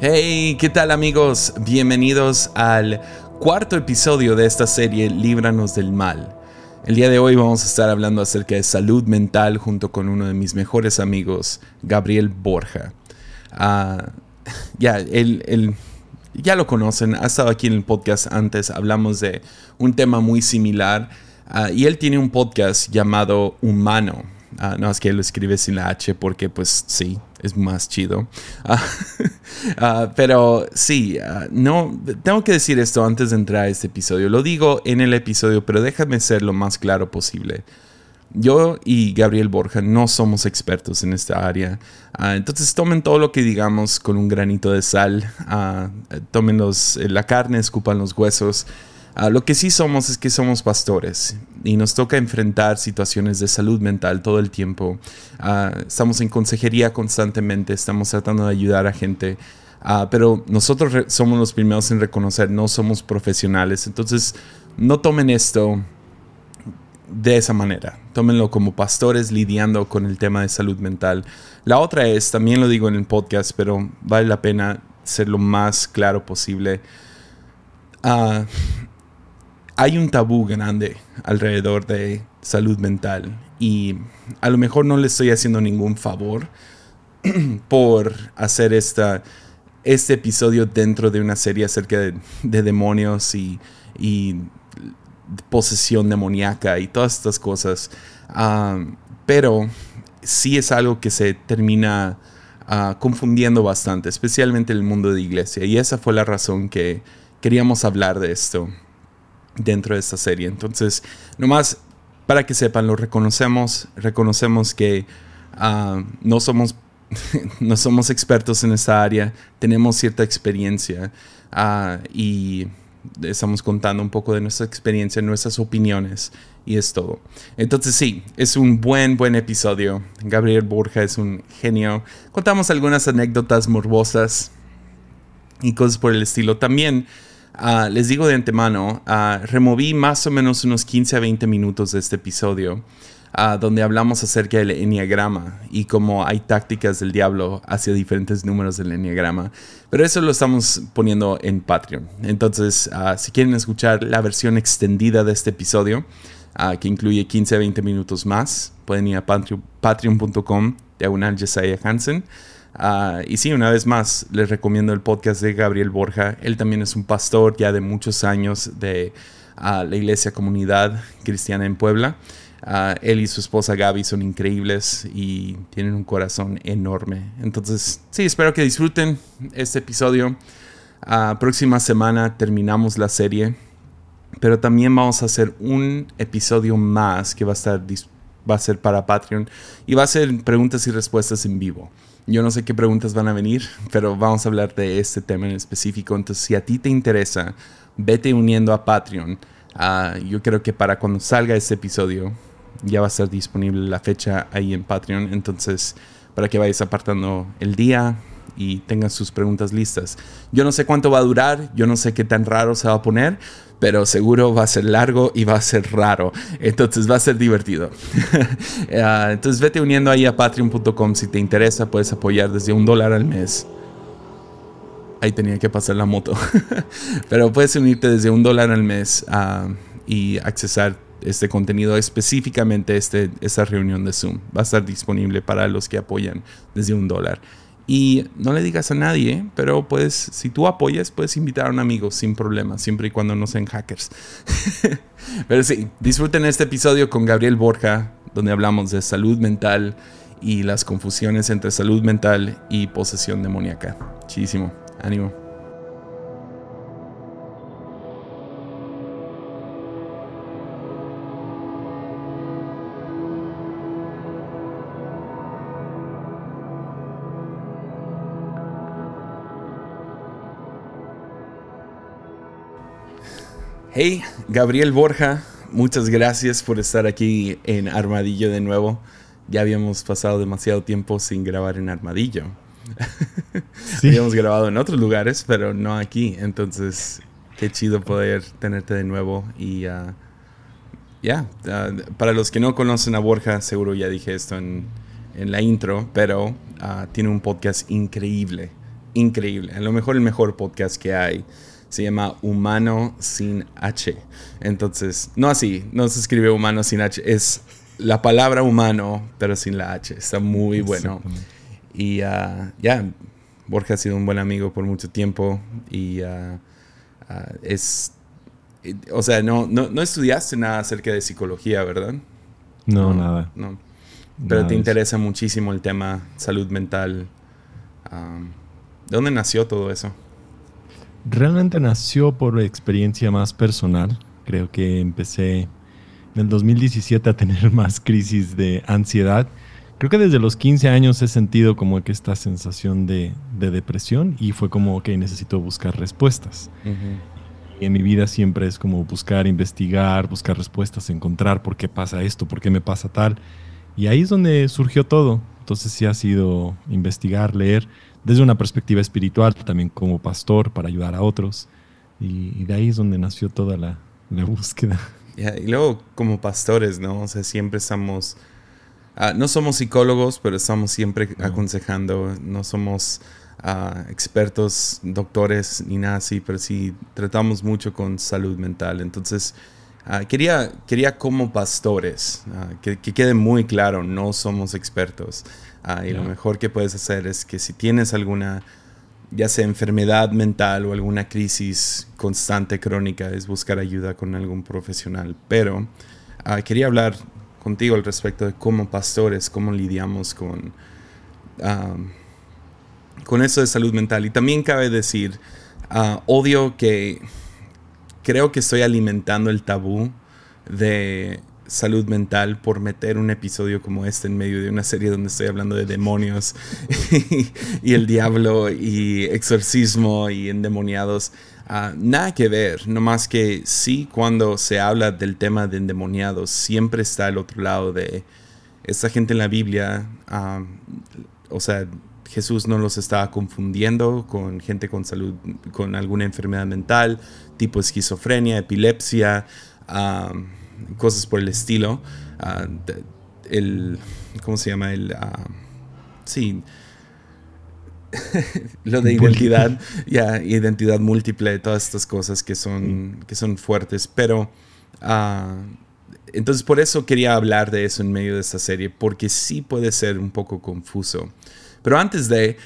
Hey, ¿qué tal amigos? Bienvenidos al cuarto episodio de esta serie Líbranos del Mal. El día de hoy vamos a estar hablando acerca de salud mental junto con uno de mis mejores amigos, Gabriel Borja. Ah, ya, él, ya lo conocen, ha estado aquí en el podcast antes, hablamos de un tema muy similar ah, y él tiene un podcast llamado Humano Ah, no, es que lo escribe sin la H porque pues sí, es más chido. Ah, ah, pero sí, no, tengo que decir esto antes de entrar a este episodio. Lo digo en el episodio, pero déjame ser lo más claro posible. Yo y Gabriel Borja no somos expertos en esta área. entonces tomen todo lo que digamos con un granito de sal. tomen la carne, escupan los huesos. Ah, lo que sí somos es que somos pastores y nos toca enfrentar situaciones de salud mental todo el tiempo. Ah, estamos en consejería constantemente, estamos tratando de ayudar a gente. Uh, pero nosotros somos los primeros en reconocer, no somos profesionales. Entonces, no tomen esto de esa manera. Tómenlo como pastores lidiando con el tema de salud mental. La otra es, también lo digo en el podcast, pero vale la pena ser lo más claro posible. Uh, hay un tabú grande alrededor de salud mental y a lo mejor no le estoy haciendo ningún favor por hacer esta, este episodio dentro de una serie acerca de, demonios y, posesión demoníaca y todas estas cosas. Ah, pero sí es algo que se termina ah, confundiendo bastante, especialmente en el mundo de iglesia. Y esa fue la razón que queríamos hablar de esto dentro de esta serie. Entonces, nomás para que sepan, lo reconocemos, reconocemos que ah, no, somos, no somos expertos en esta área, tenemos cierta experiencia ah, y estamos contando un poco de nuestra experiencia, nuestras opiniones y es todo. Entonces sí, es un buen, buen episodio. Gabriel Borja es un genio. Contamos algunas anécdotas morbosas y cosas por el estilo. También Ah, les digo de antemano, uh, removí más o menos unos 15 a 20 minutos de este episodio, uh, donde hablamos acerca del enneagrama y cómo hay tácticas del diablo hacia diferentes números del enneagrama. Pero eso lo estamos poniendo en Patreon. Entonces, si quieren escuchar la versión extendida de este episodio, que incluye 15 a 20 minutos más, pueden ir a patreon.com diagonal Jesiah Hansen. Ah, y sí, una vez más, les recomiendo el podcast de Gabriel Borja. Él también es un pastor ya de muchos años de ah, la Iglesia Comunidad Cristiana en Puebla. Ah, él y su esposa Gaby son increíbles y tienen un corazón enorme. Entonces, sí, espero que disfruten este episodio. próxima semana terminamos la serie, pero también vamos a hacer un episodio más que va a estar va a ser para Patreon y va a ser preguntas y respuestas en vivo. Yo no sé qué preguntas van a venir, pero vamos a hablar de este tema en específico. Entonces, si a ti te interesa, vete uniendo a Patreon. Ah, yo creo que para cuando salga este episodio ya va a estar disponible la fecha ahí en Patreon. Entonces, para que vayas apartando el día y tengas sus preguntas listas. Yo no sé cuánto va a durar, yo no sé qué tan raro se va a poner, pero seguro va a ser largo y va a ser raro. Entonces va a ser divertido. Ah, entonces vete uniendo ahí a patreon.com si te interesa, puedes apoyar desde un dólar al mes. Ahí tenía que pasar la moto. pero puedes unirte desde un dólar al mes ah, y accesar este contenido, específicamente este, esta reunión de Zoom. Va a estar disponible para los que apoyan desde un dólar. Y no le digas a nadie, pero pues si tú apoyas, puedes invitar a un amigo sin problema, siempre y cuando no sean hackers. pero sí, disfruten este episodio con Gabriel Borja, donde hablamos de salud mental y las confusiones entre salud mental y posesión demoníaca. Muchísimo. Ánimo. Hey, Gabriel Borja, muchas gracias por estar aquí en Armadillo de nuevo. Ya habíamos pasado demasiado tiempo sin grabar en Armadillo. habíamos grabado en otros lugares, pero no aquí. Entonces, qué chido poder tenerte de nuevo. Y uh, ya, uh, para los que no conocen a Borja, seguro ya dije esto en, la intro, pero uh, tiene un podcast increíble increíble. A lo mejor el mejor podcast que hay. Se llama Humano sin H. Entonces, no así, no se escribe humano sin H. Es la palabra humano, pero sin la H. Está muy bueno. Y ah, ya, Borja ha sido un buen amigo por mucho tiempo. Y ah, es. O sea, no, no, no, estudiaste nada acerca de psicología, ¿verdad? No, nada. No. Pero te interesa muchísimo el tema salud mental. ¿De dónde nació todo eso? Realmente nació por experiencia más personal. Creo que empecé en el 2017 a tener más crisis de ansiedad. Creo que desde los 15 años he sentido como que esta sensación de, depresión y fue como que necesito buscar respuestas. Y en mi vida siempre es como buscar, investigar, buscar respuestas, encontrar por qué pasa esto, por qué me pasa tal. Y ahí es donde surgió todo. Entonces sí ha sido investigar, leer, desde una perspectiva espiritual, también como pastor, para ayudar a otros. Y, de ahí es donde nació toda la, búsqueda. y luego como pastores, ¿no? O sea, siempre estamos... Ah, no somos psicólogos, pero estamos siempre aconsejando. No somos ah, expertos, doctores, ni nada así, pero sí tratamos mucho con salud mental. Entonces, Ah, quería, quería como pastores, ah, que, quede muy claro, no somos expertos. Ah, y lo mejor que puedes hacer es que si tienes alguna, ya sea enfermedad mental o alguna crisis constante, crónica, es buscar ayuda con algún profesional. Pero quería hablar contigo al respecto de cómo pastores, cómo lidiamos con, con eso de salud mental. Y también cabe decir, odio que creo que estoy alimentando el tabú de salud mental por meter un episodio como este en medio de una serie donde estoy hablando de demonios y, el diablo y exorcismo y endemoniados. Ah, nada que ver, no más que sí cuando se habla del tema de endemoniados siempre está el otro lado de esta gente en la Biblia, ah, o sea, Jesús no los estaba confundiendo con gente con salud, con alguna enfermedad mental, tipo esquizofrenia, epilepsia, cosas por el estilo. Ah, el, ¿Cómo se llama? El, ah, sí, lo de identidad, ya, identidad múltiple, todas estas cosas que son, que son fuertes, pero... Ah, entonces por eso quería hablar de eso en medio de esta serie, porque sí puede ser un poco confuso. Pero antes de...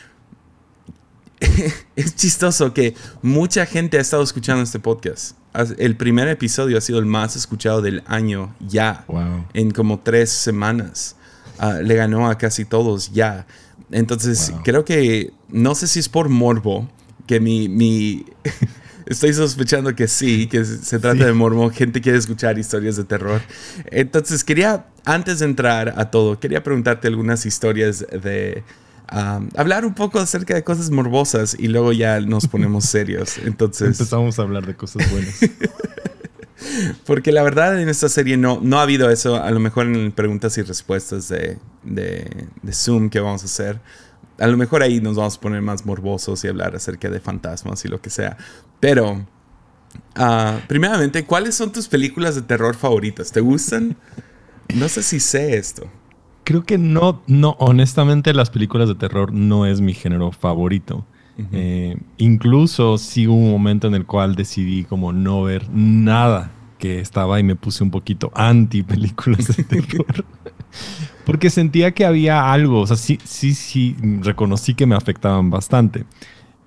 es chistoso que mucha gente ha estado escuchando este podcast. El primer episodio ha sido el más escuchado del año ya. En como tres semanas. Ah, le ganó a casi todos ya. Entonces, creo que, no sé si es por morbo, que mi, mi estoy sospechando que sí, que se trata de morbo, gente quiere escuchar historias de terror. Entonces, quería, antes de entrar a todo, quería preguntarte algunas historias de hablar un poco acerca de cosas morbosas y luego ya nos ponemos serios. Entonces empezamos a hablar de cosas buenas. Porque la verdad en esta serie no, no ha habido eso. A lo mejor en preguntas y respuestas de, de, Zoom que vamos a hacer. A lo mejor ahí nos vamos a poner más morbosos y hablar acerca de fantasmas y lo que sea. Pero, uh, primeramente, ¿cuáles son tus películas de terror favoritas? ¿Te gustan? No sé si sé esto. Creo que no, no, honestamente las películas de terror no es mi género favorito. Eh, incluso sí hubo un momento en el cual decidí como no ver nada que estaba y me puse un poquito anti películas de terror. Porque sentía que había algo, o sea, sí, sí, sí, reconocí que me afectaban bastante.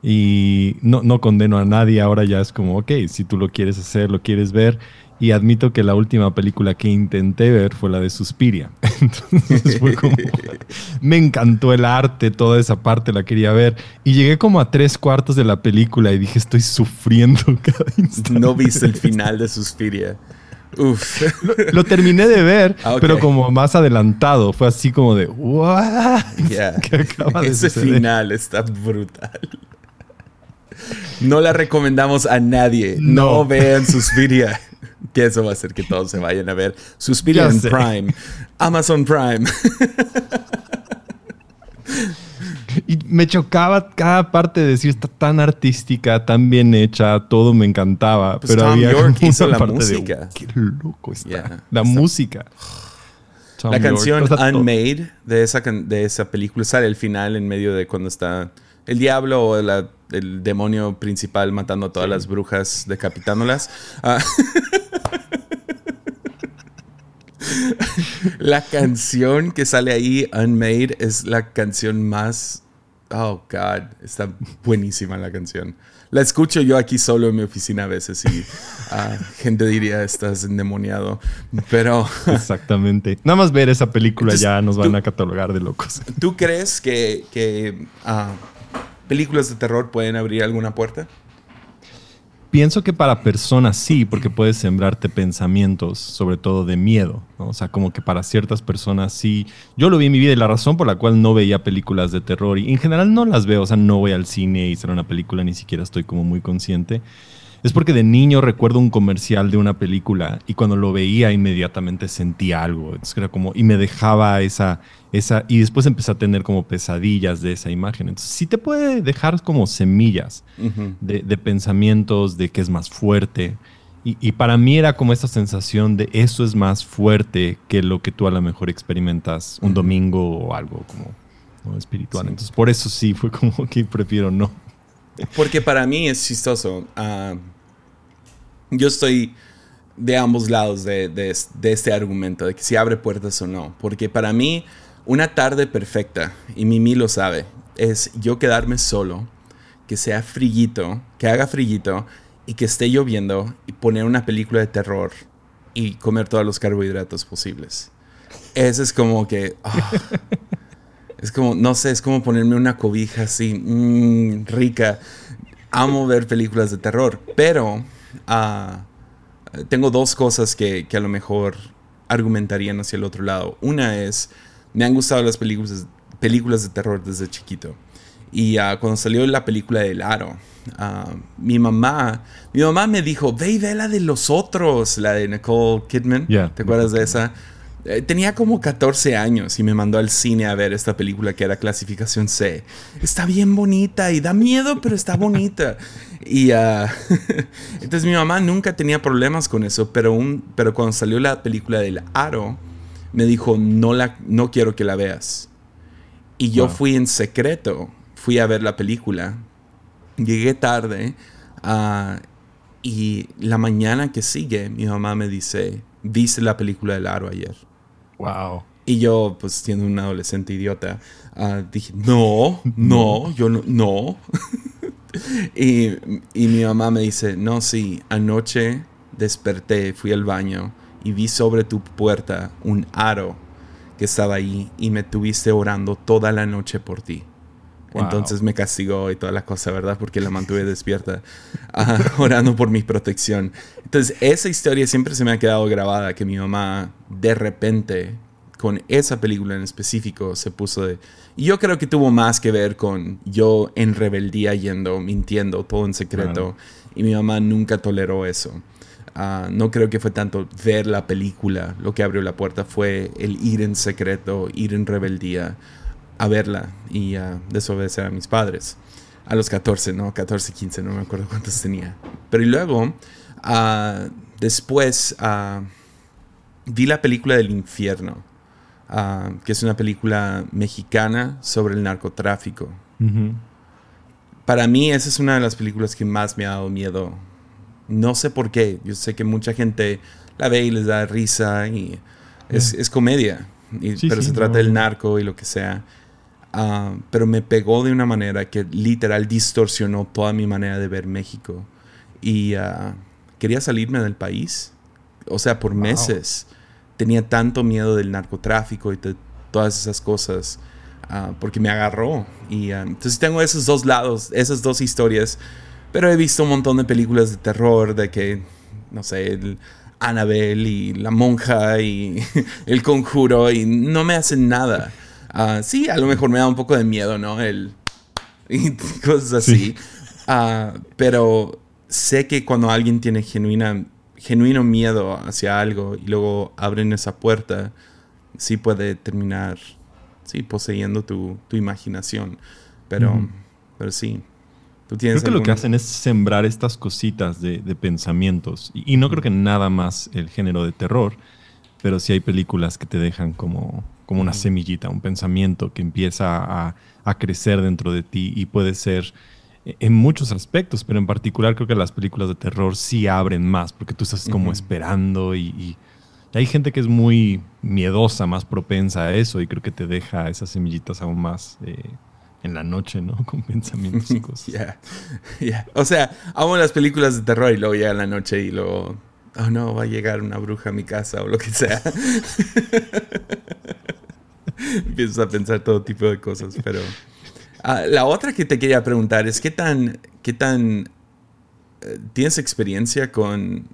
Y no, no condeno a nadie, ahora ya es como, ok, si tú lo quieres hacer, lo quieres ver, y admito que la última película que intenté ver fue la de Suspiria. Entonces fue como. me encantó el arte, toda esa parte la quería ver. Y llegué como a tres cuartos de la película y dije, estoy sufriendo cada instante. No viste el final de Suspiria. Uf. Lo, terminé de ver, ah, pero como más adelantado. Fue así como de, ¿what? Ese final está brutal. No la recomendamos a nadie. No, no vean Suspiria que eso va a hacer que todos se vayan a ver. Suspiria en Prime. Amazon Prime. y me chocaba cada parte de decir, está tan artística, tan bien hecha, todo me encantaba. Pues pero había York hizo la música. qué loco está. La música. la canción Unmade de esa, de esa película sale al final en medio de cuando está el diablo o el demonio principal matando a todas las brujas, decapitándolas. Ah. la canción que sale ahí, Unmade, es la canción más... Oh, God, está buenísima la canción. La escucho yo aquí solo en mi oficina a veces y uh, gente diría, estás endemoniado. Pero... Exactamente. Nada más ver esa película ya nos van a catalogar de locos. ¿Tú crees que, que uh, películas de terror pueden abrir alguna puerta? Pienso que para personas sí, porque puedes sembrarte pensamientos, sobre todo de miedo. O sea, como que para ciertas personas sí. Yo lo vi en mi vida y la razón por la cual no veía películas de terror, y en general no las veo, o sea, no voy al cine y será una película, ni siquiera estoy como muy consciente es porque de niño recuerdo un comercial de una película y cuando lo veía inmediatamente sentía algo. era como, y me dejaba esa, esa, y después empecé a tener como pesadillas de esa imagen. Entonces sí te puede dejar como semillas de, pensamientos, de que es más fuerte. Y, para mí era como esa sensación de eso es más fuerte que lo que tú a lo mejor experimentas un domingo o algo como espiritual. Entonces por eso sí fue como que prefiero no. Porque para mí es chistoso. Ah, yo estoy de ambos lados de, este argumento, de que si abre puertas o no. Porque para mí, una tarde perfecta, y Mimi lo sabe, es yo quedarme solo, que sea frillito, que haga frillito, y que esté lloviendo, y poner una película de terror, y comer todos los carbohidratos posibles. Ese es como que... Ah, es como, no sé, es como ponerme una cobija así, mmm, rica. Amo ver películas de terror, pero tengo dos cosas que, a lo mejor argumentarían hacia el otro lado. Una es, me han gustado las películas, películas de terror desde chiquito. Y uh, cuando salió la película del Aro, uh, mi mamá, mi mamá me dijo, ve y ve la de los otros, la de Nicole Kidman. ¿Te acuerdas de esa? Eh, tenía como 14 años y me mandó al cine a ver esta película que era clasificación C. Está bien bonita y da miedo, pero está bonita. Y uh, entonces mi mamá nunca tenía problemas con eso, pero, un, pero cuando salió la película del Aro, me dijo, no, la, no quiero que la veas. Y yo fui en secreto, fui a ver la película. Llegué tarde uh, y la mañana que sigue mi mamá me dice, ¿viste la película del Aro ayer? Wow. Y yo, pues siendo un adolescente idiota, uh, dije, no, no, yo no, no. y, y, mi mamá me dice, no, sí, anoche desperté, fui al baño y vi sobre tu puerta un aro que estaba ahí y me tuviste orando toda la noche por ti. Entonces me castigó y toda la cosa, ¿verdad? Porque la mantuve despierta, orando por mi protección. Entonces esa historia siempre se me ha quedado grabada, que mi mamá de repente, con esa película en específico, se puso de... Y yo creo que tuvo más que ver con yo en rebeldía yendo, mintiendo, todo en secreto. Y mi mamá nunca toleró eso. Ah, no creo que fue tanto ver la película lo que abrió la puerta, fue el ir en secreto, ir en rebeldía a verla y a desobedecer a mis padres. A los 14, ¿no? 14, 15, no me acuerdo cuántos tenía. Pero y luego, uh, después, uh, vi la película del infierno, uh, que es una película mexicana sobre el narcotráfico. Para mí, esa es una de las películas que más me ha dado miedo. No sé por qué. Yo sé que mucha gente la ve y les da risa y es, es comedia. pero se trata del narco y lo que sea. Ah, pero me pegó de una manera que literal distorsionó toda mi manera de ver México. Y uh, quería salirme del país. O sea, por meses. Tenía tanto miedo del narcotráfico y de todas esas cosas. Uh, porque me agarró. Y entonces tengo esos dos lados, esas dos historias. Pero he visto un montón de películas de terror, de que, no sé, el Annabelle y la monja y el conjuro y no me hacen nada. Ah, sí, a lo mejor me da un poco de miedo, ¿no? El, y cosas así. Ah, pero sé que cuando alguien tiene genuina, genuino miedo hacia algo y luego abren esa puerta, sí puede terminar, sí, poseyendo tu, tu imaginación. Pero, pero sí. ¿Tú creo que lo que hacen es sembrar estas cositas de, de pensamientos. Y, y, no creo que nada más el género de terror, pero sí hay películas que te dejan como como una semillita, un pensamiento que empieza a, a, crecer dentro de ti y puede ser en muchos aspectos, pero en particular creo que las películas de terror sí abren más, porque tú estás como esperando y, y, hay gente que es muy miedosa, más propensa a eso y creo que te deja esas semillitas aún más eh, en la noche, ¿no? Con pensamientos y cosas. O sea, amo las películas de terror y luego llega la noche y luego, oh no, va a llegar una bruja a mi casa o lo que sea. Empiezas a pensar todo tipo de cosas, pero... Ah, la otra que te quería preguntar es qué tan, qué tan eh, tienes experiencia con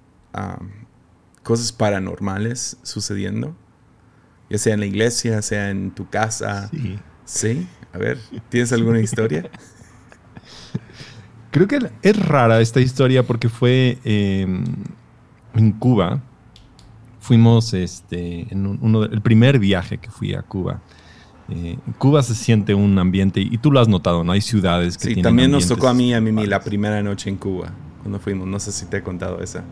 cosas paranormales sucediendo, ya sea en la iglesia, sea en tu casa. Sí. Sí. A ver, ¿tienes alguna historia? Creo que es rara esta historia porque fue em, en Cuba. Fuimos este, en uno, el primer viaje que fui a Cuba. Eh, Cuba se siente un ambiente, y tú lo has notado, ¿no? Hay ciudades que sí, también nos tocó a mí y a Mimi la primera noche en Cuba, cuando fuimos. No sé si te he contado esa.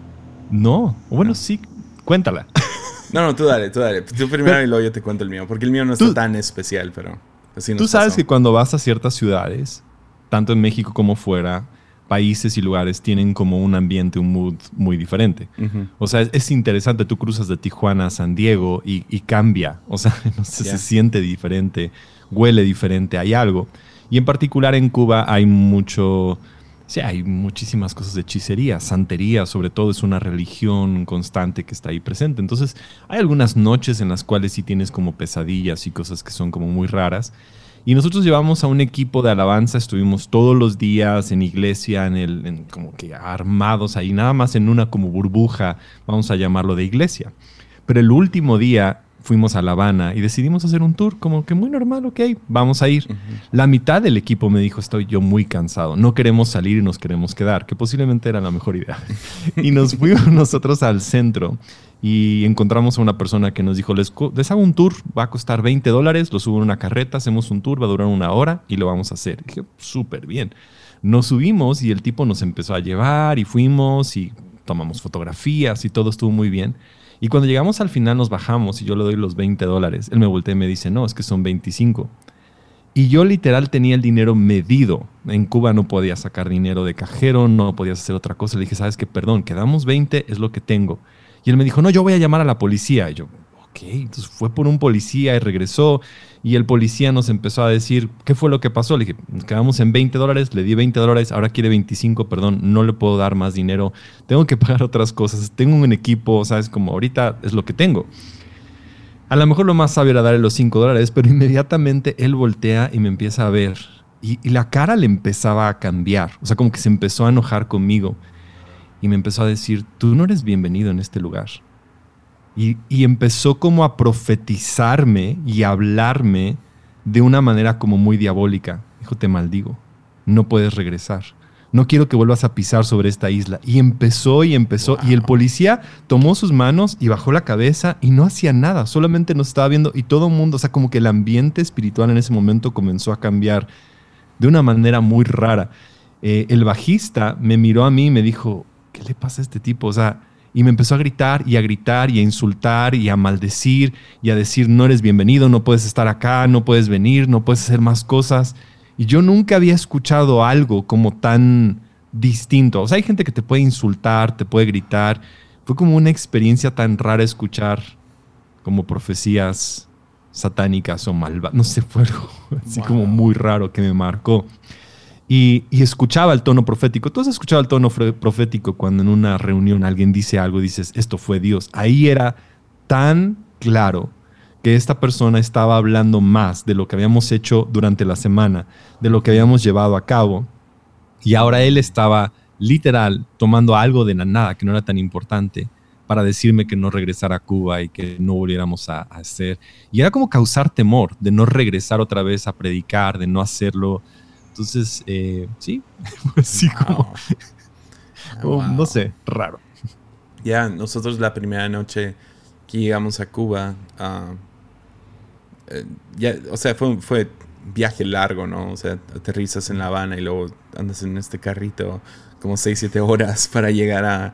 No, bueno, sí, cuéntala. No, no, tú dale, tú dale. Tú primero y luego yo te cuento el mío, porque el mío no está tan especial, pero así Tú sabes que cuando vas a ciertas ciudades, tanto en México como fuera, países y lugares tienen como un ambiente, un mood muy diferente. O sea, es, interesante, tú cruzas de Tijuana a San Diego y, cambia, o sea, no sé, se siente diferente, huele diferente, hay algo. Y en particular en Cuba hay mucho, sí, hay muchísimas cosas de hechicería, santería, sobre todo es una religión constante que está ahí presente. Entonces, hay algunas noches en las cuales sí tienes como pesadillas y cosas que son como muy raras. Y nosotros llevamos a un equipo de alabanza, estuvimos todos los días en iglesia, en el, como que armados ahí, nada más en una como burbuja, vamos a llamarlo de iglesia. Pero el último día fuimos a La Habana y decidimos hacer un tour, como que muy normal, ok, vamos a ir. La mitad del equipo me dijo, estoy yo muy cansado, no queremos salir y nos queremos quedar, que posiblemente era la mejor idea. y nos fuimos nosotros al centro y encontramos a una persona que nos dijo, les, les hago un tour, va a costar 20 dólares, lo subo en una carreta, hacemos un tour, va a durar una hora y lo vamos a hacer. dije, súper bien. Nos subimos y el tipo nos empezó a llevar y fuimos y tomamos fotografías y todo estuvo muy bien. Y cuando llegamos al final nos bajamos y yo le doy los 20 dólares. Él me voltea y me dice, no, es que son 25. Y yo literal tenía el dinero medido. En Cuba no podía sacar dinero de cajero, no podías hacer otra cosa. Le dije, sabes que, perdón, quedamos 20, es lo que tengo. Y él me dijo, no, yo voy a llamar a la policía. Y yo, ok, entonces fue por un policía y regresó y el policía nos empezó a decir, ¿qué fue lo que pasó? Le dije, nos quedamos en 20 dólares, le di 20 dólares, ahora quiere 25, perdón, no le puedo dar más dinero, tengo que pagar otras cosas, tengo un equipo, ¿sabes? Como ahorita es lo que tengo. A lo mejor lo más sabio era darle los 5 dólares, pero inmediatamente él voltea y me empieza a ver. Y, y la cara le empezaba a cambiar, o sea, como que se empezó a enojar conmigo. Y me empezó a decir, tú no eres bienvenido en este lugar y, empezó como a profetizarme y a hablarme de una manera como muy diabólica. Dijo, te maldigo, no puedes regresar. No quiero que vuelvas a pisar sobre esta isla. Y empezó y empezó. Y el policía tomó sus manos y bajó la cabeza y no hacía nada. Solamente nos estaba viendo y todo el mundo, o sea, como que el ambiente espiritual en ese momento comenzó a cambiar de una manera muy rara. Eh, el bajista me miró a mí y me dijo, ¿qué le pasa a este tipo? O sea, y me empezó a gritar y a gritar y a insultar y a maldecir y a decir, no eres bienvenido, no puedes estar acá, no puedes venir, no puedes hacer más cosas. Y yo nunca había escuchado algo como tan distinto. O sea, hay gente que te puede insultar, te puede gritar. Fue como una experiencia tan rara escuchar como profecías satánicas o malvadas. No sé, fue algo así como muy raro que me marcó. Y, escuchaba el tono profético. Tú has escuchado el tono profético cuando en una reunión alguien dice algo, dices, esto fue Dios. Ahí era tan claro que esta persona estaba hablando más de lo que habíamos hecho durante la semana, de lo que habíamos llevado a cabo. Y ahora él estaba literal tomando algo de la nada que no era tan importante para decirme que no regresara a Cuba y que no volviéramos a, a hacer. Y era como causar temor de no regresar otra vez a predicar, de no hacerlo entonces, eh, sí, sí como, no sé, raro. Ya, nosotros la primera noche que llegamos a Cuba, ah, eh, ya, o sea, fue, fue viaje largo, ¿no? O sea, aterrizas en La Habana y luego andas en este carrito como 6, 7 horas para llegar a,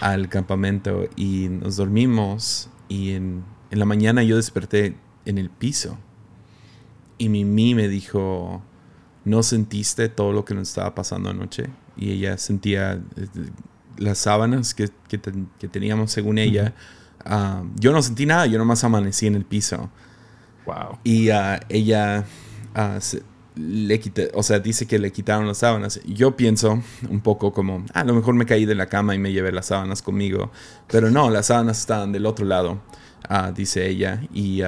al campamento y nos dormimos y en, en, la mañana yo desperté en el piso. Y Mimi me dijo, ¿no sentiste todo lo que nos estaba pasando anoche? Y ella sentía eh, las sábanas que, teníamos según ella. Ah, yo no sentí nada, yo nomás amanecí en el piso. Wow. Y uh, ella uh, le quité, o sea, dice que le quitaron las sábanas. Yo pienso un poco como, ah, a lo mejor me caí de la cama y me llevé las sábanas conmigo. Pero no, las sábanas estaban del otro lado, dice ella. Y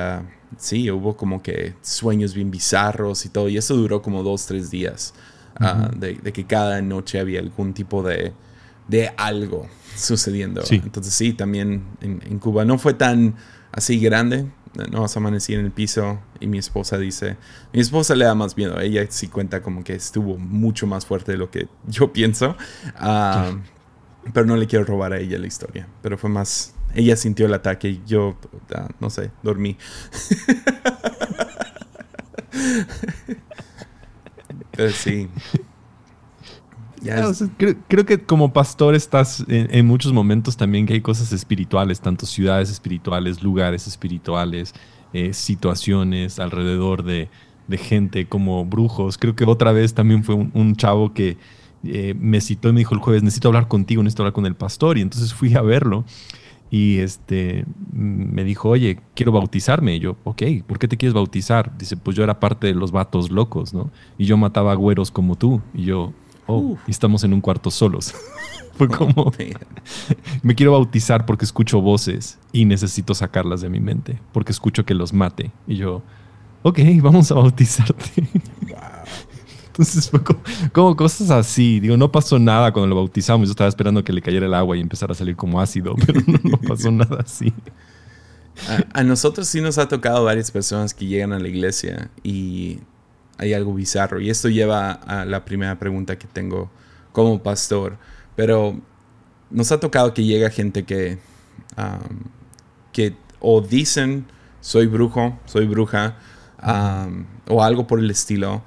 sí, hubo como que sueños bien bizarros y todo. Y eso duró como dos, tres días. de, que cada noche había algún tipo de, de algo sucediendo. Entonces sí, también en, Cuba no fue tan así grande. No vas a amanecí en el piso y mi esposa dice, mi esposa le da más miedo. Ella sí cuenta como que estuvo mucho más fuerte de lo que yo pienso. Ah, pero no le quiero robar a ella la historia. Pero fue más, ella sintió el ataque y yo, ah, no sé, dormí. pero sí creo, que como pastor estás en, muchos momentos también que hay cosas espirituales, tanto ciudades espirituales, lugares espirituales, eh, situaciones alrededor de, gente como brujos. Creo que otra vez también fue un, chavo que eh, me citó y me dijo el jueves, necesito hablar contigo, necesito hablar con el pastor. Y entonces fui a verlo y este, me dijo, oye, quiero bautizarme. Y yo, ok, ¿por qué te quieres bautizar? Dice, pues yo era parte de los vatos locos, ¿no? Y yo mataba güeros como tú. Y yo, oh, y estamos en un cuarto solos. Fue como, me quiero bautizar porque escucho voces y necesito sacarlas de mi mente, porque escucho que los mate. Y yo, ok, vamos a bautizarte. Entonces fue como, cosas así. Digo, no pasó nada cuando lo bautizamos. Yo estaba esperando que le cayera el agua y empezara a salir como ácido, pero no, pasó nada así. A, nosotros sí nos ha tocado varias personas que llegan a la iglesia y hay algo bizarro. Y esto lleva a la primera pregunta que tengo como pastor. Pero nos ha tocado que llega gente que, que o dicen soy brujo, soy bruja, o algo por el estilo,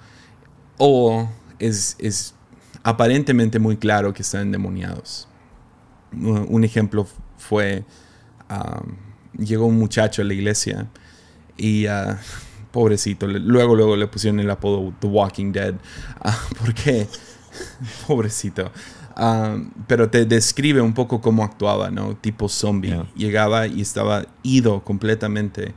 o es, aparentemente muy claro que están endemoniados. Un ejemplo fue, llegó un muchacho a la iglesia y uh, pobrecito. Luego, luego le pusieron el apodo The Walking Dead. Ah, porque, pobrecito. Ah, pero te describe un poco cómo actuaba, ¿no? Tipo zombie. Llegaba y estaba ido completamente.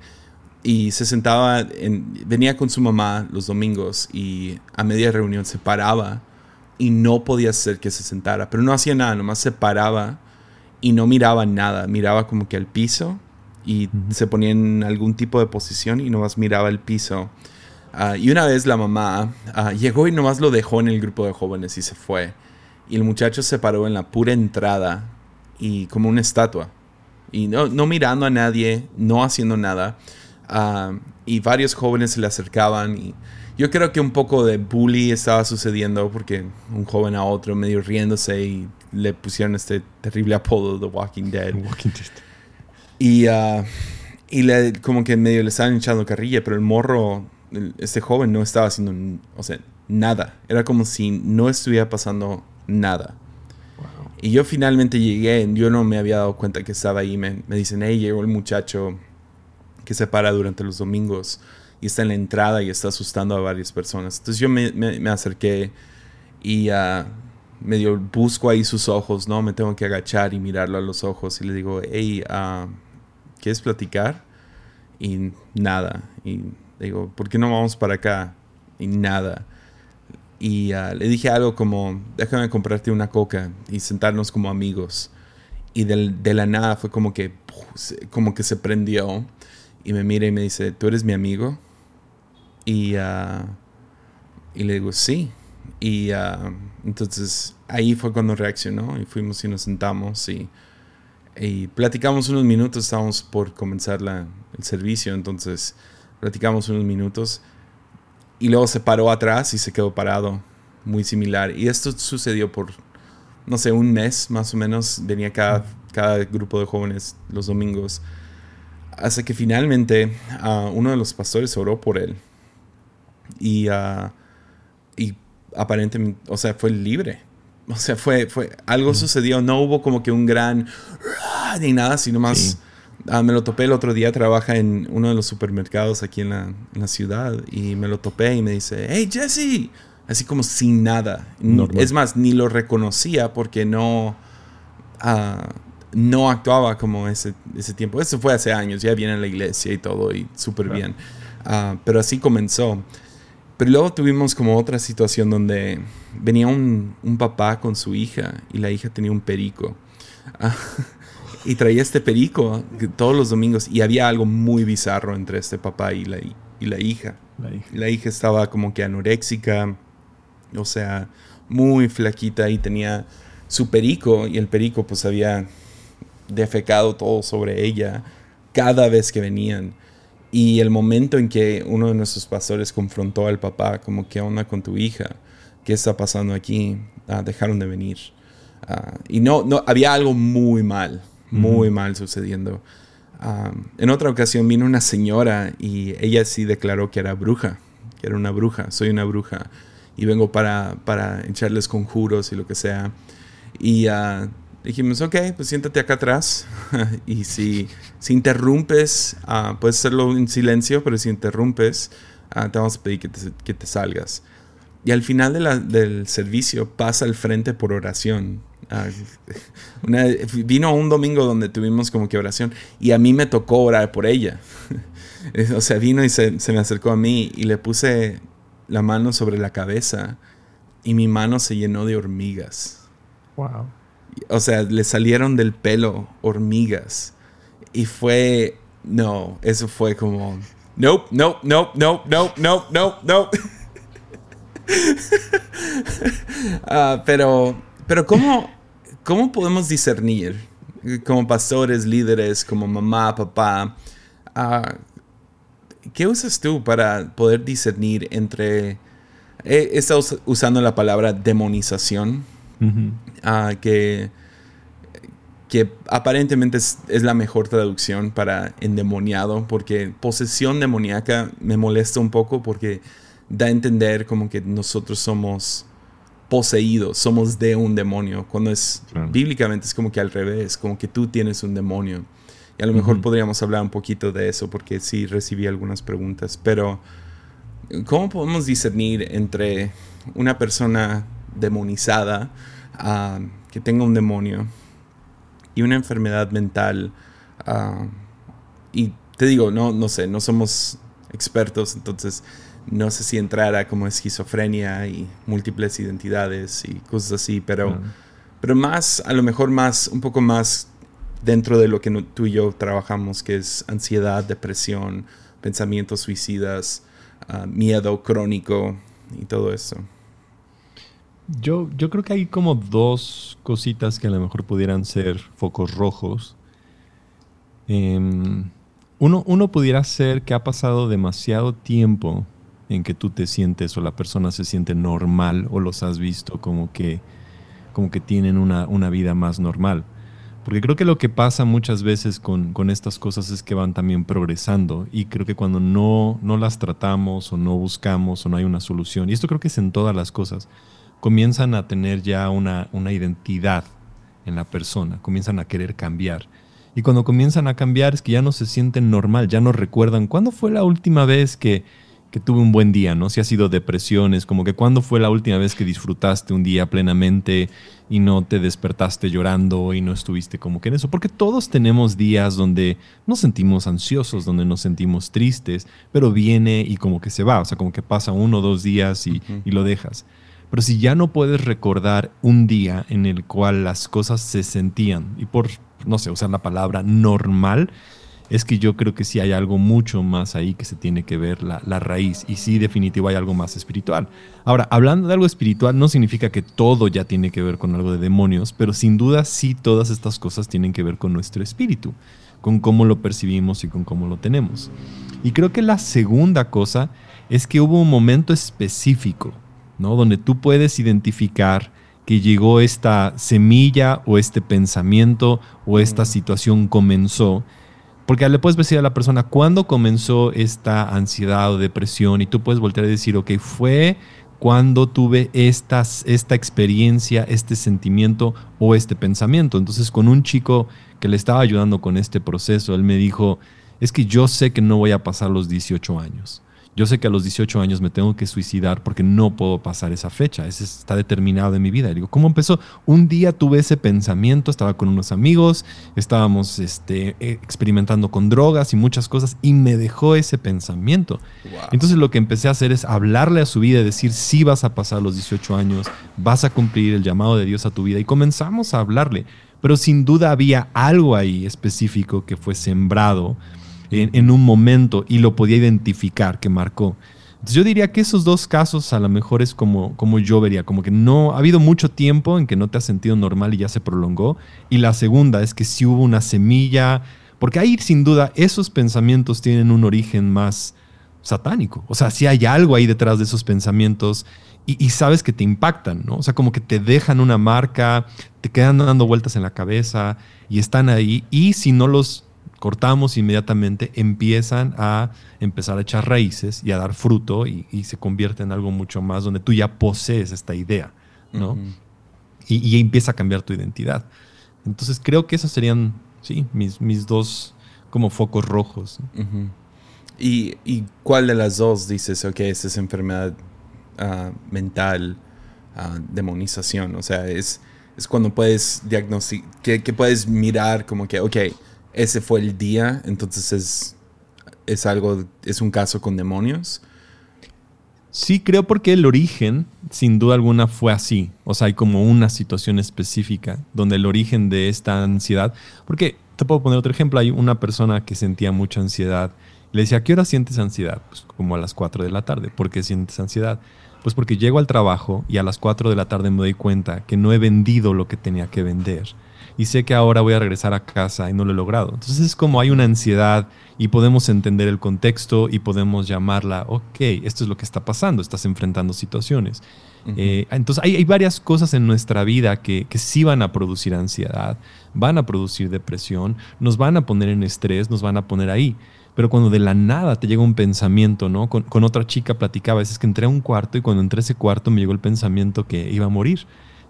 Y se sentaba, en, venía con su mamá los domingos y a media reunión se paraba y no podía hacer que se sentara. Pero no hacía nada, nomás se paraba y no miraba nada. Miraba como que al piso y se ponía en algún tipo de posición y nomás miraba el piso. Ah, y una vez la mamá ah, llegó y nomás lo dejó en el grupo de jóvenes y se fue. Y el muchacho se paró en la pura entrada y como una estatua. Y no, no mirando a nadie, no haciendo nada. Y varios jóvenes se le acercaban y yo creo que un poco de bully estaba sucediendo porque un joven a otro medio riéndose y le pusieron este terrible apodo de Walking Dead. Walking Dead. Y, uh, y le, como que medio le estaban echando carrilla, pero el morro, este joven no estaba haciendo, o sea, nada. Era como si no estuviera pasando nada. Y yo finalmente llegué, yo no me había dado cuenta que estaba ahí. Me, me dicen, hey, llegó el muchacho que se para durante los domingos y está en la entrada y está asustando a varias personas. Entonces yo me, me, acerqué y uh, medio busco ahí sus ojos, ¿no? Me tengo que agachar y mirarlo a los ojos y le digo, hey, uh, ¿quieres platicar? Y nada. Y digo, ¿por qué no vamos para acá? Y nada. Y ah, le dije algo como, déjame comprarte una coca y sentarnos como amigos. Y de, la nada fue como que, como que se prendió. Y me mira y me dice, ¿tú eres mi amigo? Y, uh, y le digo, sí. Y uh, entonces ahí fue cuando reaccionó y fuimos y nos sentamos y y platicamos unos minutos, estábamos por comenzar la, el servicio, entonces platicamos unos minutos y luego se paró atrás y se quedó parado, muy similar. Y esto sucedió por, no sé, un mes más o menos, venía cada, cada grupo de jóvenes los domingos, hasta que finalmente uh, uno de los pastores oró por él. Y, uh, y aparentemente, o sea, fue libre. O sea, fue, fue algo sucedió, no hubo como que un gran ni nada, sino más Ah, me lo topé el otro día, trabaja en uno de los supermercados aquí en la, ciudad y me lo topé y me dice, hey Jesse, así como sin nada. Es más, ni lo reconocía porque no, ah, no actuaba como ese, ese tiempo. Eso fue hace años, ya viene a la iglesia y todo y súper bien. Ah, pero así comenzó. Pero luego tuvimos como otra situación donde venía un, un papá con su hija y la hija tenía un perico. y traía este perico todos los domingos y había algo muy bizarro entre este papá y la, y la hija. La hija. estaba como que anoréxica, o sea, muy flaquita y tenía su perico y el perico pues había defecado todo sobre ella cada vez que venían. Y el momento en que uno de nuestros pastores confrontó al papá, como, ¿qué onda con tu hija? ¿Qué está pasando aquí? Ah, dejaron de venir. Ah, y no, no, había algo muy mal, muy mal sucediendo. en otra ocasión vino una señora y ella sí declaró que era bruja, que era una bruja, soy una bruja y vengo para, para echarles conjuros y lo que sea. Y uh, dijimos, ok, pues siéntate acá atrás y si, si interrumpes, uh, puedes hacerlo en silencio, pero si interrumpes, te vamos a pedir que te, que te salgas. Y al final de la, del servicio pasa al frente por oración Ah, vino un domingo donde tuvimos como que oración y a mí me tocó orar por ella. o sea, vino y se, me acercó a mí y le puse la mano sobre la cabeza y mi mano se llenó de hormigas. Wow. O sea, le salieron del pelo hormigas. Y fue, no, eso fue como, nope, nope, nope, nope, nope, nope, nope, nope. uh, pero pero ¿cómo, ¿cómo podemos discernir como pastores, líderes, como mamá, papá? Uh, ¿Qué usas tú para poder discernir entre... He, estado usando la palabra demonización, uh, que, que aparentemente es, es, la mejor traducción para endemoniado, porque posesión demoníaca me molesta un poco porque da a entender como que nosotros somos poseídos, somos de un demonio, cuando es bíblicamente es como que al revés, como que tú tienes un demonio. Y a lo mejor podríamos hablar un poquito de eso porque sí recibí algunas preguntas, pero ¿cómo podemos discernir entre una persona demonizada ah, que tenga un demonio y una enfermedad mental? Ah, y te digo, no, no sé, no somos expertos, entonces no sé si entrara como esquizofrenia y múltiples identidades y cosas así, pero, pero más, a lo mejor más, un poco más dentro de lo que tú y yo trabajamos, que es ansiedad, depresión, pensamientos suicidas, ah, miedo crónico y todo eso. Yo, yo creo que hay como dos cositas que a lo mejor pudieran ser focos rojos. Em, uno, uno pudiera ser que ha pasado demasiado tiempo en que tú te sientes o la persona se siente normal o los has visto como que, como que tienen una, una vida más normal. Porque creo que lo que pasa muchas veces con, con, estas cosas es que van también progresando y creo que cuando no, no las tratamos o no buscamos o no hay una solución, y esto creo que es en todas las cosas, comienzan a tener ya una, una identidad en la persona, comienzan a querer cambiar. Y cuando comienzan a cambiar es que ya no se sienten normal, ya no recuerdan cuándo fue la última vez que que tuve un buen día, ¿no? Si ha sido depresiones, como que cuándo fue la última vez que disfrutaste un día plenamente y no te despertaste llorando y no estuviste como que en eso, porque todos tenemos días donde nos sentimos ansiosos, donde nos sentimos tristes, pero viene y como que se va, o sea, como que pasa uno o dos días y, y lo dejas. Pero si ya no puedes recordar un día en el cual las cosas se sentían, y por, no sé, usar la palabra normal, es que yo creo que sí hay algo mucho más ahí que se tiene que ver la, raíz y sí definitivo hay algo más espiritual. Ahora, hablando de algo espiritual no significa que todo ya tiene que ver con algo de demonios, pero sin duda sí todas estas cosas tienen que ver con nuestro espíritu, con cómo lo percibimos y con cómo lo tenemos. Y creo que la segunda cosa es que hubo un momento específico, ¿no? Donde tú puedes identificar que llegó esta semilla o este pensamiento o esta mm. situación comenzó porque le puedes decir a la persona cuándo comenzó esta ansiedad o depresión y tú puedes voltear a decir, ok, fue cuando tuve estas, esta experiencia, este sentimiento o este pensamiento. Entonces, con un chico que le estaba ayudando con este proceso, él me dijo, es que yo sé que no voy a pasar los 18 años. Yo sé que a los 18 años me tengo que suicidar porque no puedo pasar esa fecha. Ese está determinado en mi vida. Y digo, ¿cómo empezó? Un día tuve ese pensamiento, estaba con unos amigos, estábamos este, experimentando con drogas y muchas cosas y me dejó ese pensamiento. Entonces lo que empecé a hacer es hablarle a su vida y decir, sí vas a pasar los 18 años, vas a cumplir el llamado de Dios a tu vida. Y comenzamos a hablarle. Pero sin duda había algo ahí específico que fue sembrado en, un momento y lo podía identificar, que marcó. Entonces yo diría que esos dos casos a lo mejor es como, como yo vería, como que no ha habido mucho tiempo en que no te has sentido normal y ya se prolongó. Y la segunda es que si hubo una semilla, porque ahí sin duda esos pensamientos tienen un origen más satánico. O sea, si hay algo ahí detrás de esos pensamientos y, y, sabes que te impactan, ¿no? O sea, como que te dejan una marca, te quedan dando vueltas en la cabeza y están ahí. Y si no los cortamos inmediatamente, empiezan a empezar a echar raíces y a dar fruto y, se convierte en algo mucho más donde tú ya posees esta idea, ¿no? y, empieza a cambiar tu identidad. Entonces creo que esos serían, sí, mis, mis dos como focos rojos. ¿Y, cuál de las dos dices, ok, esta es enfermedad ah, mental, uh, demonización? O sea, es, es cuando puedes diagnosticar, que, que, puedes mirar como que, ok, ese fue el día, entonces es, es algo, es un caso con demonios. Sí, creo porque el origen, sin duda alguna, fue así. O sea, hay como una situación específica donde el origen de esta ansiedad, porque te puedo poner otro ejemplo, hay una persona que sentía mucha ansiedad. Le decía, ¿a qué hora sientes ansiedad? Pues como a las 4 de la tarde. ¿Por qué sientes ansiedad? Pues porque llego al trabajo y a las 4 de la tarde me doy cuenta que no he vendido lo que tenía que vender y sé que ahora voy a regresar a casa y no lo he logrado. Entonces es como hay una ansiedad y podemos entender el contexto y podemos llamarla, ok, esto es lo que está pasando, estás enfrentando situaciones. Eh, entonces hay, hay, varias cosas en nuestra vida que, que, sí van a producir ansiedad, van a producir depresión, nos van a poner en estrés, nos van a poner ahí. Pero cuando de la nada te llega un pensamiento, ¿no? Con, con otra chica platicaba, es que entré a un cuarto y cuando entré a ese cuarto me llegó el pensamiento que iba a morir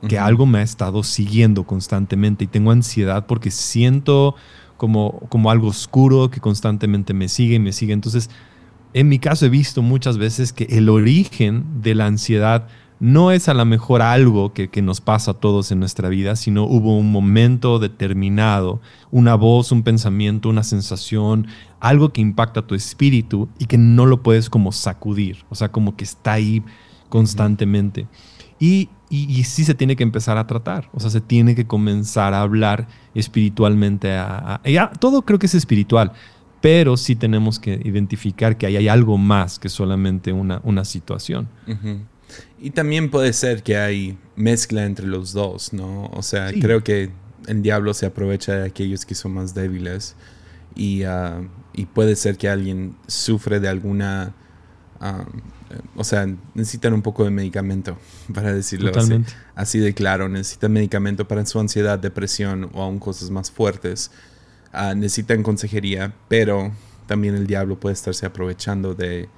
que algo me ha estado siguiendo constantemente y tengo ansiedad porque siento como, como algo oscuro que constantemente me sigue y me sigue. Entonces, en mi caso he visto muchas veces que el origen de la ansiedad no es a lo mejor algo que, que, nos pasa a todos en nuestra vida, sino hubo un momento determinado, una voz, un pensamiento, una sensación, algo que impacta tu espíritu y que no lo puedes como sacudir, o sea, como que está ahí constantemente. Y y, sí se tiene que empezar a tratar, o sea, se tiene que comenzar a hablar espiritualmente. A, todo creo que es espiritual, pero sí tenemos que identificar que ahí hay algo más que solamente una, una situación. Y también puede ser que hay mezcla entre los dos, ¿no? O sea, creo que el diablo se aprovecha de aquellos que son más débiles y, ah, y puede ser que alguien sufre de alguna o sea, necesitan un poco de medicamento, para decirlo así, de claro. Necesitan medicamento para su ansiedad, depresión o aún cosas más fuertes. Ah, necesitan consejería, pero también el diablo puede estarse aprovechando de,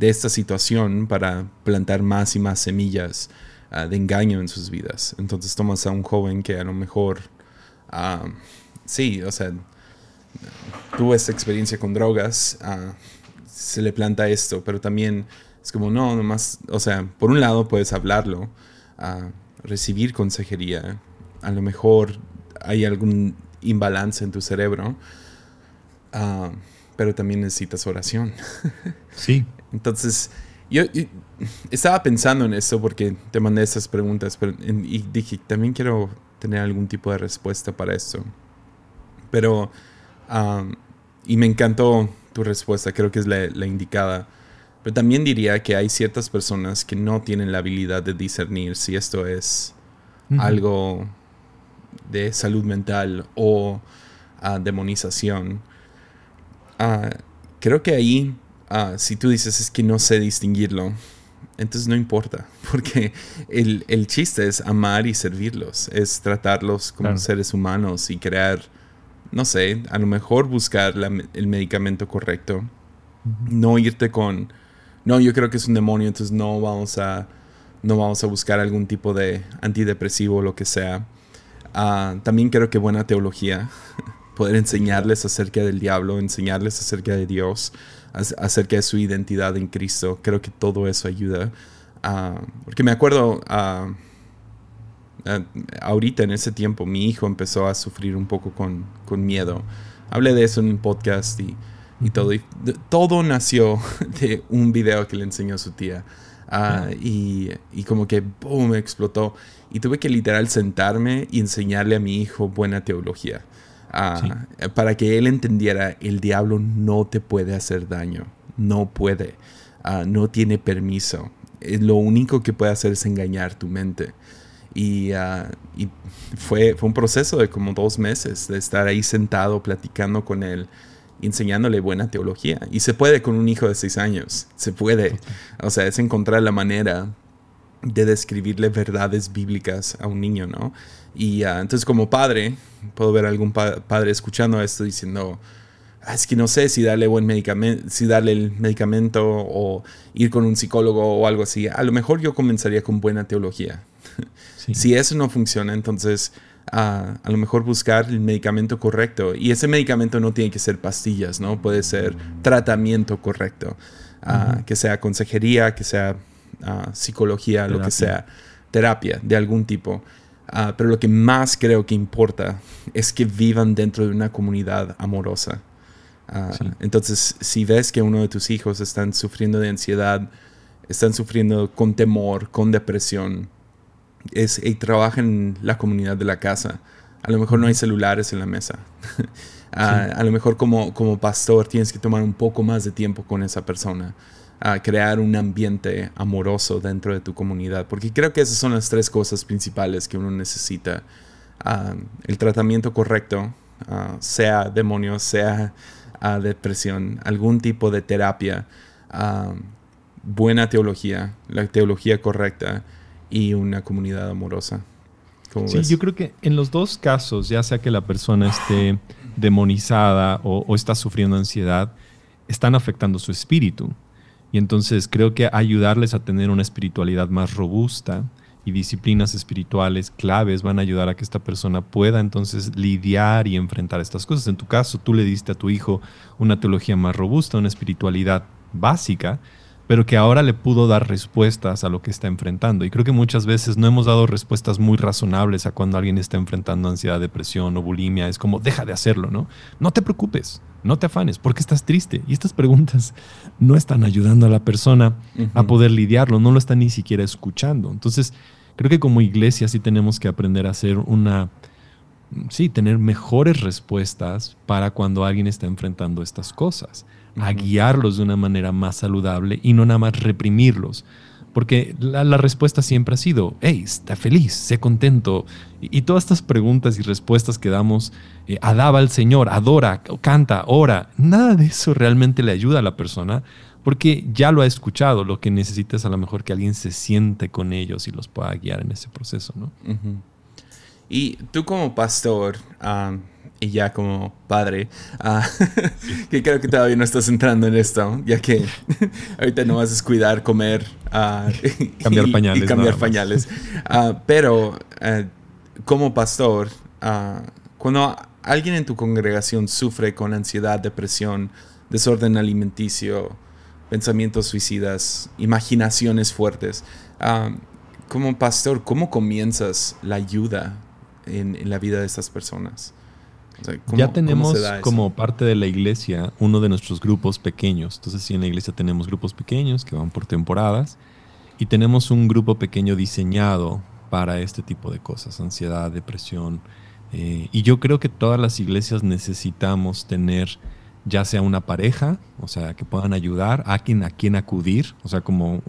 esta situación para plantar más y más semillas ah, de engaño en sus vidas. Entonces tomas a un joven que a lo mejor, ah, sí, o sea, tuvo esta experiencia con drogas se le planta esto, pero también es como, no, nomás, o sea, por un lado puedes hablarlo, a recibir consejería, a lo mejor hay algún imbalance en tu cerebro, pero también necesitas oración. Sí. Entonces, yo, estaba pensando en eso porque te mandé esas preguntas pero, y dije, también quiero tener algún tipo de respuesta para eso. Pero, y me encantó tu respuesta, creo que es la, indicada. Pero también diría que hay ciertas personas que no tienen la habilidad de discernir si esto es algo de salud mental o uh, demonización. Uh, creo que ahí, uh, si tú dices es que no sé distinguirlo, entonces no importa, porque el, el chiste es amar y servirlos, es tratarlos como seres humanos y crear no sé, a lo mejor buscar el medicamento correcto. No irte con, no, yo creo que es un demonio, entonces no vamos a, no vamos a buscar algún tipo de antidepresivo o lo que sea. Ah, también creo que buena teología, poder enseñarles acerca del diablo, enseñarles acerca de Dios, acerca de su identidad en Cristo. Creo que todo eso ayuda. Ah, porque me acuerdo, ah, ahorita en ese tiempo, mi hijo empezó a sufrir un poco con, con miedo. Hablé de eso en un podcast y, y todo. Y todo nació de un video que le enseñó su tía. y, y, como que, boom, explotó. Y tuve que literal sentarme y enseñarle a mi hijo buena teología. Ah, para que él entendiera, el diablo no te puede hacer daño. No puede. Ah, no tiene permiso. lo único que puede hacer es engañar tu mente. Y, y, fue, fue un proceso de como dos meses de estar ahí sentado platicando con él, enseñándole buena teología. Y se puede con un hijo de seis años, se puede. O sea, es encontrar la manera de describirle verdades bíblicas a un niño, ¿no? Y ah, entonces como padre, puedo ver a algún padre escuchando esto diciendo, ah, es que no sé si darle buen medicamento, si darle el medicamento o ir con un psicólogo o algo así. A lo mejor yo comenzaría con buena teología. si eso no funciona, entonces ah, a lo mejor buscar el medicamento correcto. Y ese medicamento no tiene que ser pastillas, ¿no? Puede ser tratamiento correcto. Que sea consejería, que sea psicología, lo que sea, terapia de algún tipo. Ah, pero lo que más creo que importa es que vivan dentro de una comunidad amorosa. Ah, entonces, si ves que uno de tus hijos están sufriendo de ansiedad, están sufriendo con temor, con depresión, es, y trabaja en la comunidad de la casa. A lo mejor no hay celulares en la mesa. Ah, a lo mejor como, como pastor tienes que tomar un poco más de tiempo con esa persona a crear un ambiente amoroso dentro de tu comunidad, porque creo que esas son las tres cosas principales que uno necesita. Ah, el tratamiento correcto, ah, sea demonio, sea depresión, algún tipo de terapia, buena teología, la teología correcta y una comunidad amorosa. Sí, yo creo que en los dos casos, ya sea que la persona esté demonizada o, o está sufriendo ansiedad, están afectando su espíritu. Y entonces creo que ayudarles a tener una espiritualidad más robusta y disciplinas espirituales claves van a ayudar a que esta persona pueda entonces lidiar y enfrentar estas cosas. En tu caso, tú le diste a tu hijo una teología más robusta, una espiritualidad básica, pero que ahora le pudo dar respuestas a lo que está enfrentando. Y creo que muchas veces no hemos dado respuestas muy razonables a cuando alguien está enfrentando ansiedad, depresión o bulimia. Es como, deja de hacerlo, ¿no? No te preocupes, no te afanes, porque estás triste. Y estas preguntas no están ayudando a la persona a poder lidiarlo, no lo están ni siquiera escuchando. Entonces, creo que como iglesia sí tenemos que aprender a hacer una, sí, tener mejores respuestas para cuando alguien está enfrentando estas cosas a guiarlos de una manera más saludable y no nada más reprimirlos. Porque la, respuesta siempre ha sido, hey, está feliz, sé contento. Y, todas estas preguntas y respuestas que damos, eh, adaba al Señor, adora, canta, ora, nada de eso realmente le ayuda a la persona porque ya lo ha escuchado. Lo que necesita es a lo mejor que alguien se siente con ellos y los pueda guiar en ese proceso. ¿no? Y tú como pastor, y ya como padre, ah, que creo que todavía no estás entrando en esto, ya que ahorita no vas a descuidar, comer, ah, cambiar pañales. cambiar pañales. Ah, pero eh, como pastor, cuando alguien en tu congregación sufre con ansiedad, depresión, desorden alimenticio, pensamientos suicidas, imaginaciones fuertes, como pastor, ¿cómo comienzas la ayuda en, en la vida de estas personas? Ya tenemos como parte de la iglesia uno de nuestros grupos pequeños. Entonces, sí, en la iglesia tenemos grupos pequeños que van por temporadas y tenemos un grupo pequeño diseñado para este tipo de cosas, ansiedad, depresión. Eh, y yo creo que todas las iglesias necesitamos tener ya sea una pareja, o sea, que puedan ayudar, a quien, a quien acudir, o sea, como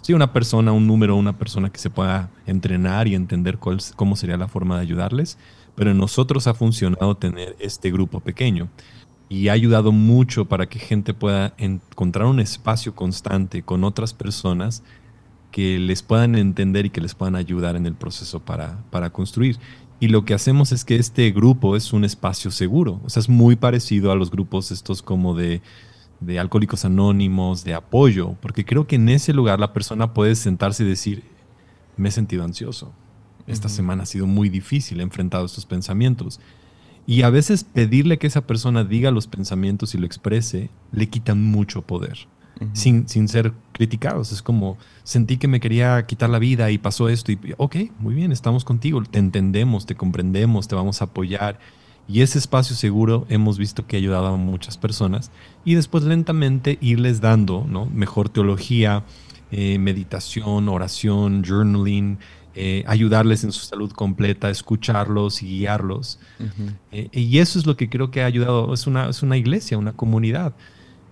sí, una persona, un número, una persona que se pueda entrenar y entender cuál, cómo sería la forma de ayudarles pero en nosotros ha funcionado tener este grupo pequeño y ha ayudado mucho para que gente pueda encontrar un espacio constante con otras personas que les puedan entender y que les puedan ayudar en el proceso para, para construir. Y lo que hacemos es que este grupo es un espacio seguro, o sea, es muy parecido a los grupos estos como de, de alcohólicos anónimos, de apoyo, porque creo que en ese lugar la persona puede sentarse y decir, me he sentido ansioso, esta semana ha sido muy difícil, he enfrentado estos pensamientos. Y a veces pedirle que esa persona diga los pensamientos y lo exprese le quitan mucho poder, sin, sin, ser criticados. Es como, sentí que me quería quitar la vida y pasó esto y, ok, muy bien, estamos contigo, te entendemos, te comprendemos, te vamos a apoyar. Y ese espacio seguro hemos visto que ha ayudado a muchas personas. Y después lentamente irles dando ¿no? mejor teología, eh, meditación, oración, journaling, eh, ayudarles en su salud completa, escucharlos y guiarlos. Eh, y eso es lo que creo que ha ayudado. Es una, es una iglesia, una comunidad.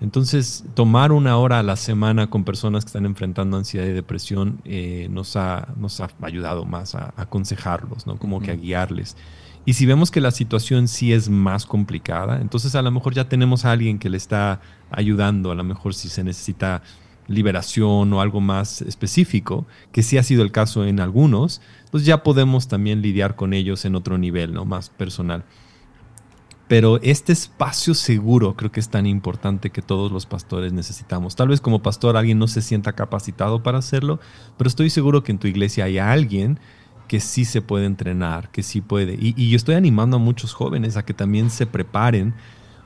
Entonces, tomar una hora a la semana con personas que están enfrentando ansiedad y depresión nos, ha, nos ha ayudado más a, aconsejarlos, ¿no? Como que a guiarles. Y si vemos que la situación sí es más complicada, entonces a lo mejor ya tenemos a alguien que le está ayudando, a lo mejor si se necesita liberación o algo más específico, que sí ha sido el caso en algunos, pues ya podemos también lidiar con ellos en otro nivel, ¿no? Más personal. Pero este espacio seguro creo que es tan importante que todos los pastores necesitamos. Tal vez como pastor alguien no se sienta capacitado para hacerlo, pero estoy seguro que en tu iglesia hay alguien que sí se puede entrenar, que sí puede. Y, y yo estoy animando a muchos jóvenes a que también se preparen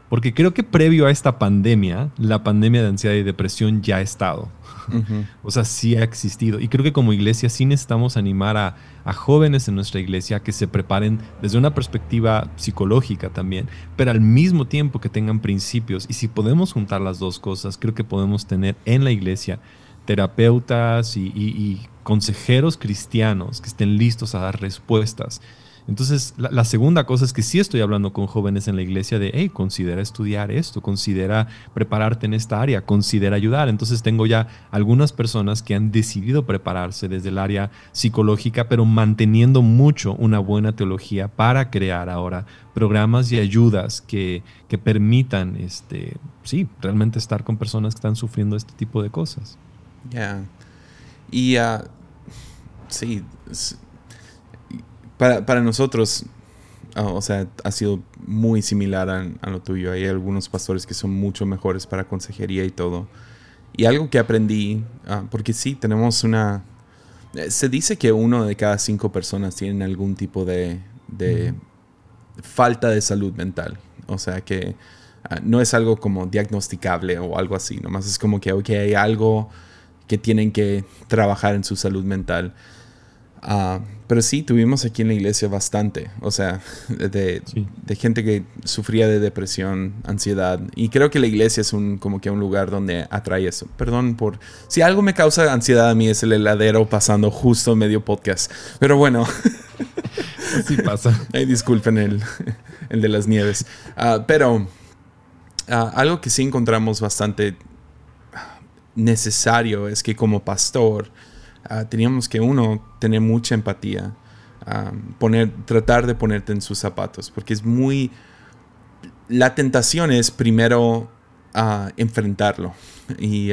porque creo que previo a esta pandemia, la pandemia de ansiedad y depresión ya ha estado. o sea, sí ha existido. Y creo que como iglesia sí necesitamos animar a, jóvenes en nuestra iglesia que se preparen desde una perspectiva psicológica también, pero al mismo tiempo que tengan principios. Y si podemos juntar las dos cosas, creo que podemos tener en la iglesia terapeutas y consejeros cristianos que estén listos a dar respuestas entonces, la, segunda cosa es que sí estoy hablando con jóvenes en la iglesia de, hey, considera estudiar esto, considera prepararte en esta área, considera ayudar. Entonces, tengo ya algunas personas que han decidido prepararse desde el área psicológica, pero manteniendo mucho una buena teología para crear ahora programas y ayudas que, que permitan, este, sí, realmente estar con personas que están sufriendo este tipo de cosas. Ya. Y uh, sí, para, para nosotros, ah, o sea, ha sido muy similar a, lo tuyo. Hay algunos pastores que son mucho mejores para consejería y todo. Y algo que aprendí, ah, porque sí, tenemos una... Eh, se dice que uno de cada cinco personas tienen algún tipo de, de falta de salud mental. O sea que ah, no es algo como diagnosticable o algo así. Nomás es como que hay algo que tienen que trabajar en su salud mental. Uh, pero sí, tuvimos aquí en la iglesia bastante, o sea, de, de, gente que sufría de depresión, ansiedad. Y creo que la iglesia es un, como que un lugar donde atrae eso. Perdón por... Si algo me causa ansiedad a mí es el heladero pasando justo medio podcast. Pero bueno. Así pasa. Ay, disculpen el, el de las nieves. Uh, pero uh, algo que sí encontramos bastante necesario es que como pastor Ah, teníamos que uno tener mucha empatía, ah, poner, tratar de ponerte en sus zapatos, porque es muy... La tentación es primero uh, enfrentarlo. Y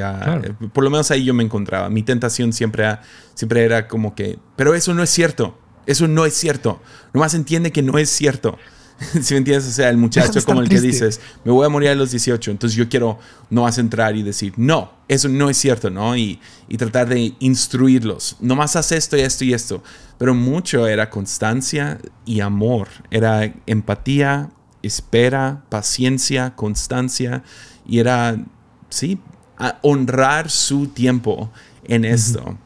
por lo menos ahí yo me encontraba. Mi tentación siempre, siempre era como que, pero eso no es cierto, eso no es cierto. Nomás entiende que no es cierto. si me entiendes, o sea, el muchacho como el que dices, me voy a morir a los 18, entonces yo quiero no más entrar y decir, no, eso no es cierto, ¿no? Y, y tratar de instruirlos, nomás haz esto y esto y esto. Pero mucho era constancia y amor, era empatía, espera, paciencia, constancia, y era, sí, honrar su tiempo en esto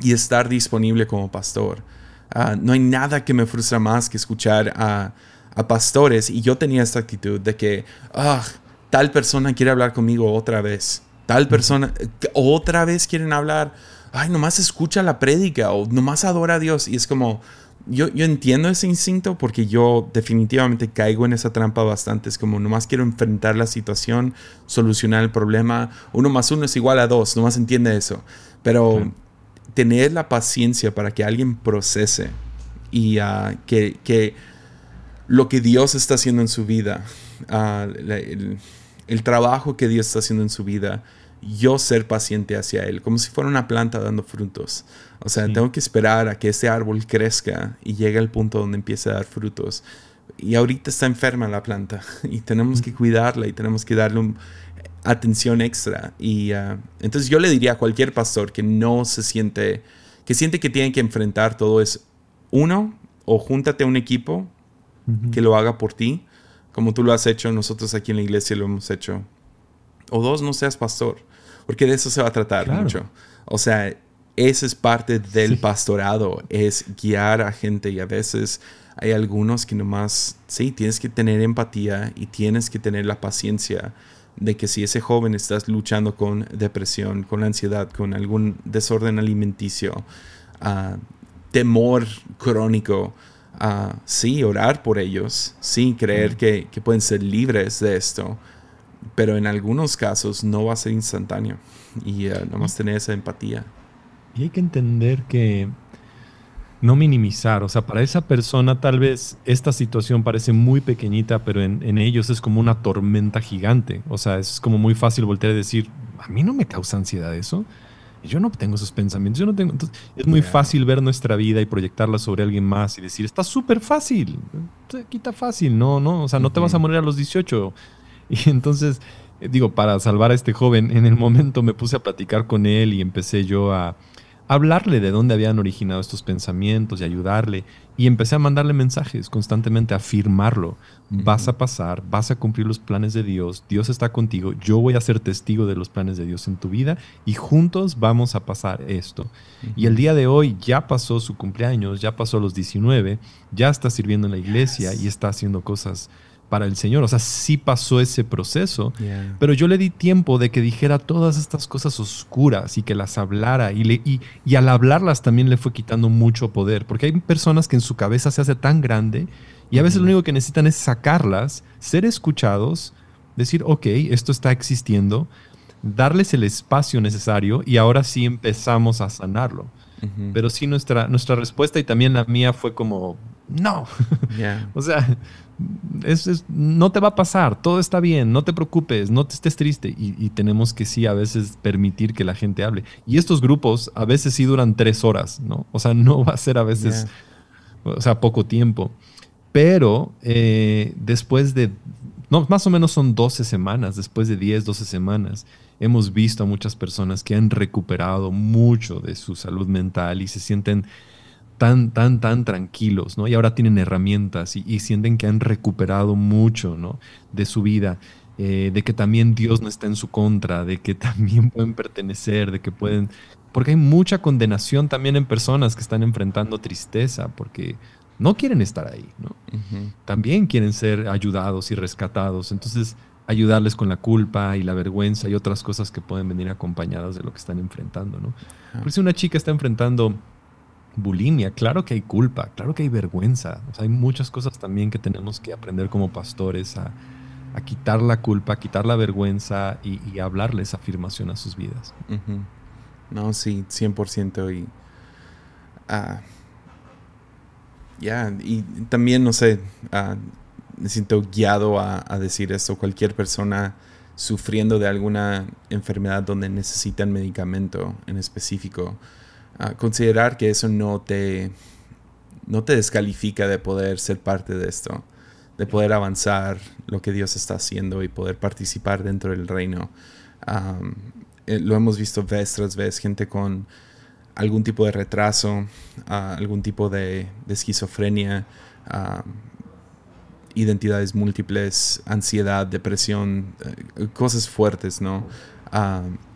y estar disponible como pastor. Ah, no hay nada que me frustra más que escuchar a a pastores y yo tenía esta actitud de que, ah, tal persona quiere hablar conmigo otra vez, tal persona, otra vez quieren hablar, ay, nomás escucha la prédica o nomás adora a Dios y es como, yo, yo entiendo ese instinto porque yo definitivamente caigo en esa trampa bastante. Es como nomás quiero enfrentar la situación, solucionar el problema. Uno más uno es igual a dos, nomás entiende eso. Pero tener la paciencia para que alguien procese y uh, que, que lo que Dios está haciendo en su vida, ah, el, trabajo que Dios está haciendo en su vida, yo ser paciente hacia Él, como si fuera una planta dando frutos. O sea, tengo que esperar a que ese árbol crezca y llegue al punto donde empiece a dar frutos. Y ahorita está enferma la planta y tenemos que cuidarla y tenemos que darle atención extra. Y ah, entonces yo le diría a cualquier pastor que no se siente, que siente que tiene que enfrentar todo eso uno, o júntate a un equipo que lo haga por ti, como tú lo has hecho, nosotros aquí en la iglesia lo hemos hecho. O dos, no seas pastor, porque de eso se va a tratar mucho. O sea, esa es parte del pastorado, es guiar a gente y a veces hay algunos que nomás, sí, tienes que tener empatía y tienes que tener la paciencia de que si ese joven está luchando con depresión, con ansiedad, con algún desorden alimenticio, uh, temor crónico, uh, sí, orar por ellos, sí, creer que, que, pueden ser libres de esto, pero en algunos casos no va a ser instantáneo y uh, nomás tener esa empatía. Y hay que entender que no minimizar, o sea, para esa persona tal vez esta situación parece muy pequeñita, pero en, ellos es como una tormenta gigante. O sea, es como muy fácil voltear a decir, a mí no me causa ansiedad eso. Yo no tengo esos pensamientos, yo no tengo... Entonces, es muy fácil ver nuestra vida y proyectarla sobre alguien más y decir, está súper fácil, quita fácil, no, no, o sea, no te vas a morir a los 18. Y entonces, eh, digo, para salvar a este joven, en el momento me puse a platicar con él y empecé yo a hablarle de dónde habían originado estos pensamientos y ayudarle. Y empecé a mandarle mensajes constantemente, a afirmarlo. Vas a pasar, vas a cumplir los planes de Dios, Dios está contigo, yo voy a ser testigo de los planes de Dios en tu vida y juntos vamos a pasar esto. Y el día de hoy ya pasó su cumpleaños, ya pasó los 19, ya está sirviendo en la iglesia y está haciendo cosas para el Señor. O sea, sí pasó ese proceso, pero yo le di tiempo de que dijera todas estas cosas oscuras y que las hablara. Y, le, y, al hablarlas también le fue quitando mucho poder, porque hay personas que en su cabeza se hace tan grande y a veces lo único que necesitan es sacarlas, ser escuchados, decir, ok, esto está existiendo, darles el espacio necesario y ahora sí empezamos a sanarlo. Pero sí nuestra, nuestra respuesta y también la mía fue como, no. o sea, es, no te va a pasar, todo está bien, no te preocupes, no te estés triste. Y, tenemos que sí a veces permitir que la gente hable. Y estos grupos a veces sí duran tres horas, ¿no? O sea, no va a ser a veces, o sea, poco tiempo. Pero eh, después de, no, más o menos son 12 semanas, después de 10, 12 semanas, hemos visto a muchas personas que han recuperado mucho de su salud mental y se sienten tan, tan, tan tranquilos, ¿no? Y ahora tienen herramientas y, sienten que han recuperado mucho, ¿no? De su vida, eh, de que también Dios no está en su contra, de que también pueden pertenecer, de que pueden... Porque hay mucha condenación también en personas que están enfrentando tristeza, porque no quieren estar ahí, ¿no? También quieren ser ayudados y rescatados. Entonces, ayudarles con la culpa y la vergüenza y otras cosas que pueden venir acompañadas de lo que están enfrentando, ¿no? Por si una chica está enfrentando bulimia, claro que hay culpa, claro que hay vergüenza. hay muchas cosas también que tenemos que aprender como pastores a, quitar la culpa, a quitar la vergüenza y, hablarles afirmación a sus vidas. No, sí, 100% y... Ya, y también, no sé, uh, me siento guiado a, a, decir esto. Cualquier persona sufriendo de alguna enfermedad donde necesitan medicamento en específico, considerar que eso no te, no te descalifica de poder ser parte de esto, de poder avanzar lo que Dios está haciendo y poder participar dentro del reino. Eh, lo hemos visto vez tras vez, gente con algún tipo de retraso, algún tipo de, esquizofrenia, identidades múltiples, ansiedad, depresión, eh, cosas fuertes, ¿no?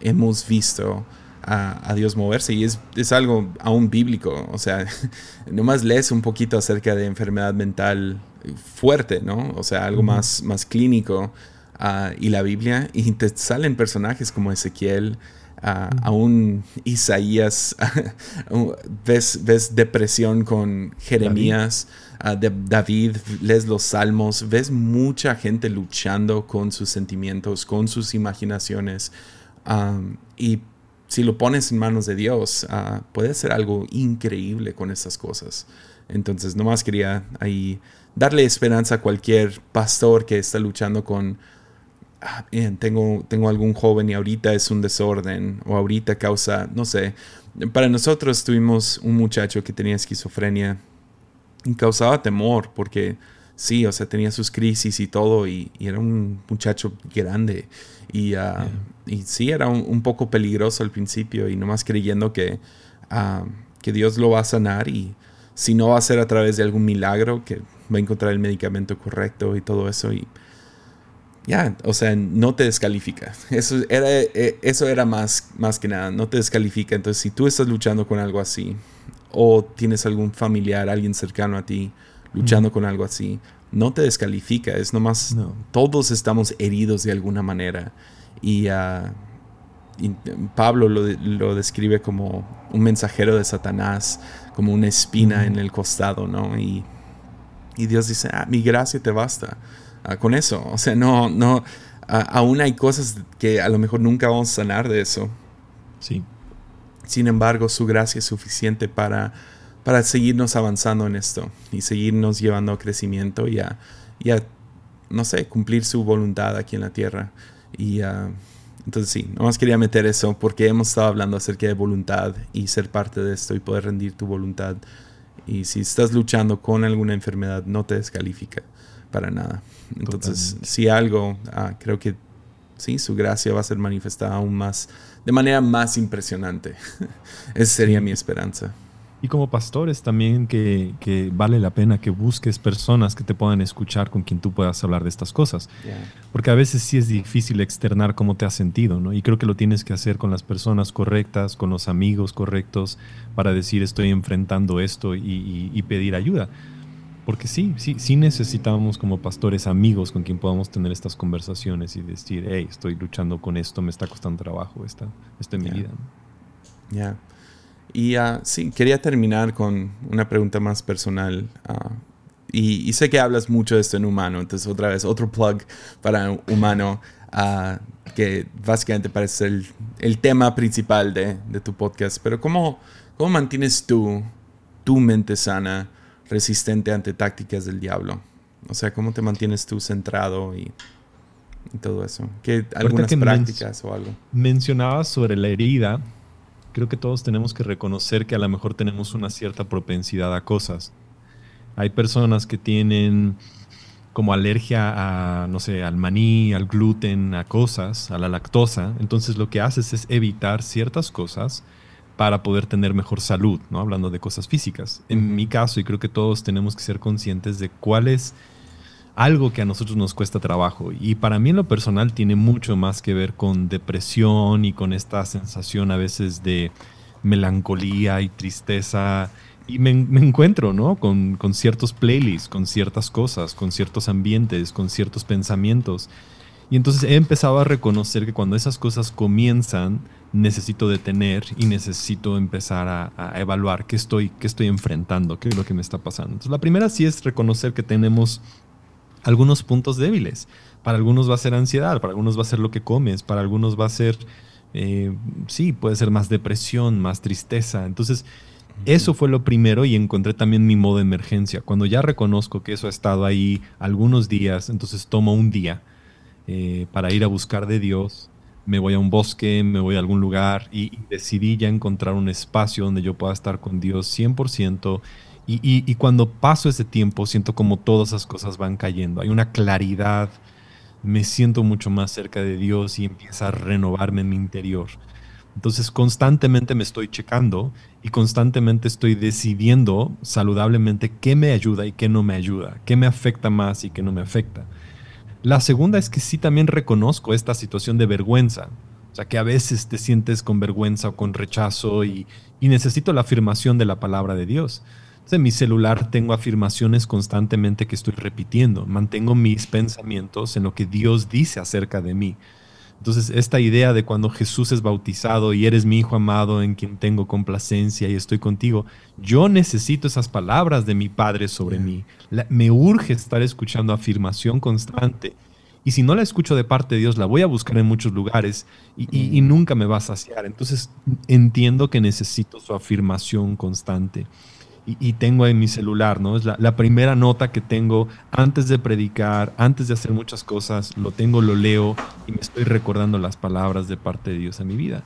hemos visto a, Dios moverse y es, es, algo aún bíblico, o sea, nomás lees un poquito acerca de enfermedad mental fuerte, ¿no? O sea, algo más, más clínico ah, y la Biblia y te salen personajes como Ezequiel, uh, aún Isaías, ves, ves depresión con Jeremías. Ah, de David, lees los salmos, ves mucha gente luchando con sus sentimientos, con sus imaginaciones. y si lo pones en manos de Dios, uh, puede hacer algo increíble con estas cosas. Entonces, nomás quería ahí darle esperanza a cualquier pastor que está luchando con, ah, tengo, tengo algún joven y ahorita es un desorden o ahorita causa, no sé. Para nosotros tuvimos un muchacho que tenía esquizofrenia y causaba temor porque sí, o sea, tenía sus crisis y todo y, era un muchacho grande y, uh, y sí, era un, poco peligroso al principio y nomás creyendo que, uh, que Dios lo va a sanar y si no va a ser a través de algún milagro, que va a encontrar el medicamento correcto y todo eso. Y ya, o sea, no te descalifica. Eso era, eh, eso era más, más que nada, no te descalifica. Entonces, si tú estás luchando con algo así, o tienes algún familiar, alguien cercano a ti, luchando con algo así, no te descalifica. Es nomás, todos estamos heridos de alguna manera. Y, ah, Pablo lo, lo, describe como un mensajero de Satanás, como una espina en el costado, ¿no? Y, y Dios dice, ah, mi gracia te basta. Ah, con eso. O sea, no, no, aún hay cosas que a lo mejor nunca vamos a sanar de eso. Sí. Sin embargo, su gracia es suficiente para, para seguirnos avanzando en esto y seguirnos llevando a crecimiento y a, no sé, cumplir su voluntad aquí en la tierra. Y uh, entonces sí, nomás quería meter eso porque hemos estado hablando acerca de voluntad y ser parte de esto y poder rendir tu voluntad. Y si estás luchando con alguna enfermedad, no te descalifica para nada. Entonces, si algo, ah, creo que sí, su gracia va a ser manifestada aún más, de manera más impresionante. Esa sería mi esperanza. Y como pastores también que, que, vale la pena que busques personas que te puedan escuchar con quien tú puedas hablar de estas cosas. Porque a veces sí es difícil externar cómo te has sentido, ¿no? Y creo que lo tienes que hacer con las personas correctas, con los amigos correctos, para decir estoy enfrentando esto y, y pedir ayuda. Porque sí, sí, sí necesitamos como pastores amigos con quien podamos tener estas conversaciones y decir, hey, estoy luchando con esto, me está costando trabajo, esta, esto en mi vida. Ya. Y uh, sí, quería terminar con una pregunta más personal. Uh, y, sé que hablas mucho de esto en humano, entonces otra vez, otro plug para humano, uh, que básicamente parece el, el tema principal de, de, tu podcast. Pero ¿cómo, cómo mantienes tú tu mente sana? resistente ante tácticas del diablo. O sea, ¿cómo te mantienes tú centrado y, todo eso? ¿Qué, ¿Algunas prácticas o algo? Mencionabas sobre la herida. Creo que todos tenemos que reconocer que a lo mejor tenemos una cierta propensidad a cosas. Hay personas que tienen como alergia a, no sé, al maní, al gluten, a cosas, a la lactosa. Entonces lo que haces es evitar ciertas cosas para poder tener mejor salud, ¿no? Hablando de cosas físicas. En mi caso, y creo que todos tenemos que ser conscientes de cuál es algo que a nosotros nos cuesta trabajo. Y para mí en lo personal tiene mucho más que ver con depresión y con esta sensación a veces de melancolía y tristeza. Y me, encuentro, ¿no? Con, con ciertos playlists, con ciertas cosas, con ciertos ambientes, con ciertos pensamientos. Y entonces he empezado a reconocer que cuando esas cosas comienzan, necesito detener y necesito empezar a, evaluar qué estoy, qué estoy enfrentando, qué es lo que me está pasando. Entonces, la primera sí es reconocer que tenemos algunos puntos débiles. Para algunos va a ser ansiedad, para algunos va a ser lo que comes, para algunos va a ser, eh, sí, puede ser más depresión, más tristeza. Entonces, eso fue lo primero y encontré también mi modo de emergencia. Cuando ya reconozco que eso ha estado ahí algunos días, entonces tomo un día eh, para ir a buscar de Dios me voy a un bosque, me voy a algún lugar y, decidí ya encontrar un espacio donde yo pueda estar con Dios 100%. Y, y, cuando paso ese tiempo, siento como todas esas cosas van cayendo. Hay una claridad, me siento mucho más cerca de Dios y empieza a renovarme en mi interior. Entonces constantemente me estoy checando y constantemente estoy decidiendo saludablemente qué me ayuda y qué no me ayuda, qué me afecta más y qué no me afecta. La segunda es que sí también reconozco esta situación de vergüenza. O sea, que a veces te sientes con vergüenza o con rechazo y, necesito la afirmación de la palabra de Dios. En mi celular tengo afirmaciones constantemente que estoy repitiendo. Mantengo mis pensamientos en lo que Dios dice acerca de mí. Entonces, esta idea de cuando Jesús es bautizado y eres mi hijo amado en quien tengo complacencia y estoy contigo, yo necesito esas palabras de mi Padre sobre mí. me urge estar escuchando afirmación constante. Y si no la escucho de parte de Dios, la voy a buscar en muchos lugares y nunca me va a saciar. Entonces, entiendo que necesito su afirmación constante y, tengo en mi celular, ¿no? Es la, primera nota que tengo antes de predicar, antes de hacer muchas cosas, lo tengo, lo leo y me estoy recordando las palabras de parte de Dios en mi vida.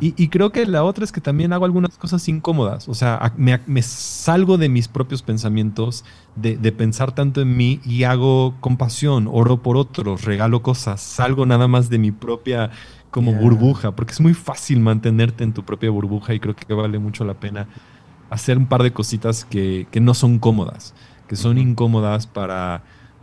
Y, creo que la otra es que también hago algunas cosas incómodas, o sea, me, salgo de mis propios pensamientos, de, pensar tanto en mí y hago compasión, oro por otros, regalo cosas, salgo nada más de mi propia como burbuja, porque es muy fácil mantenerte en tu propia burbuja y creo que vale mucho la pena hacer un par de cositas que, que no son cómodas, que son incómodas para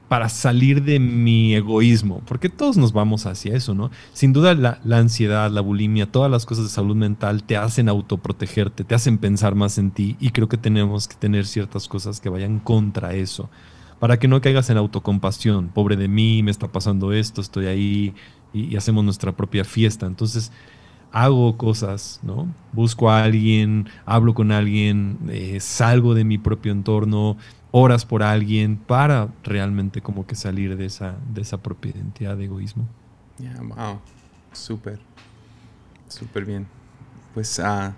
para salir de mi egoísmo, porque todos nos vamos hacia eso, ¿no? Sin duda la, ansiedad, la bulimia, todas las cosas de salud mental te hacen autoprotegerte, te hacen pensar más en ti y creo que tenemos que tener ciertas cosas que vayan contra eso, para que no caigas en autocompasión, pobre de mí, me está pasando esto, estoy ahí y, hacemos nuestra propia fiesta. Entonces, hago cosas, ¿no? Busco a alguien, hablo con alguien, eh, salgo de mi propio entorno, horas por alguien para realmente como que salir de esa, de esa propia identidad de egoísmo. Yeah, wow, súper, súper bien. Pues uh,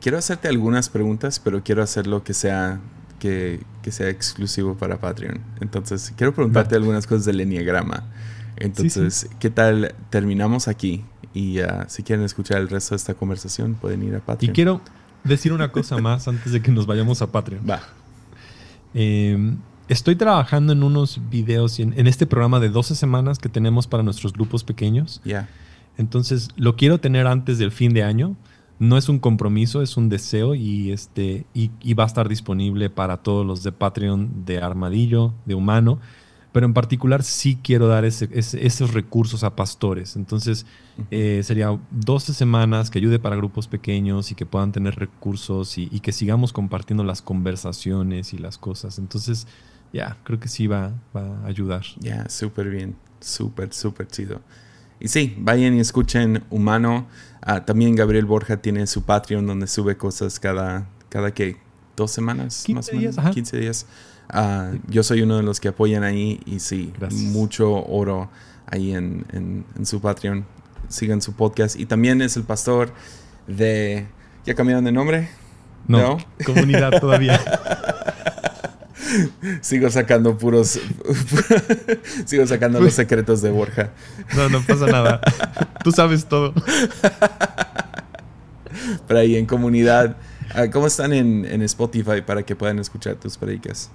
quiero hacerte algunas preguntas, pero quiero hacerlo que sea, que, que sea exclusivo para Patreon. Entonces, quiero preguntarte algunas cosas del Enneagrama. Entonces, ¿qué tal? Terminamos aquí y uh, si quieren escuchar el resto de esta conversación, pueden ir a Patreon. Y quiero decir una cosa más antes de que nos vayamos a Patreon. Va. Em, estoy trabajando en unos videos en, en, este programa de 12 semanas que tenemos para nuestros grupos pequeños. Ya. Entonces, lo quiero tener antes del fin de año. No es un compromiso, es un deseo y, este, y, y va a estar disponible para todos los de Patreon de Armadillo, de Humano pero en particular sí quiero dar esos recursos a pastores. Entonces, eh, sería 12 semanas que ayude para grupos pequeños y que puedan tener recursos y, que sigamos compartiendo las conversaciones y las cosas. Entonces, ya, creo que sí va, a ayudar. Ya, súper bien, súper, súper chido. Y sí, vayan y escuchen Humano. Ah, también Gabriel Borja tiene su Patreon donde sube cosas cada, cada que dos semanas, más o menos, 15 días. Ah, yo soy uno de los que apoyan ahí y sí, mucho oro ahí en, su Patreon. Sigan su podcast. Y también es el pastor de... ¿Ya cambiaron de nombre? No, comunidad todavía. Sigo sacando puros. Sigo sacando los secretos de Borja. No, no pasa nada. Tú sabes todo. Pero ahí en comunidad. Ah, ¿Cómo están en, en Spotify para que puedan escuchar tus predicas?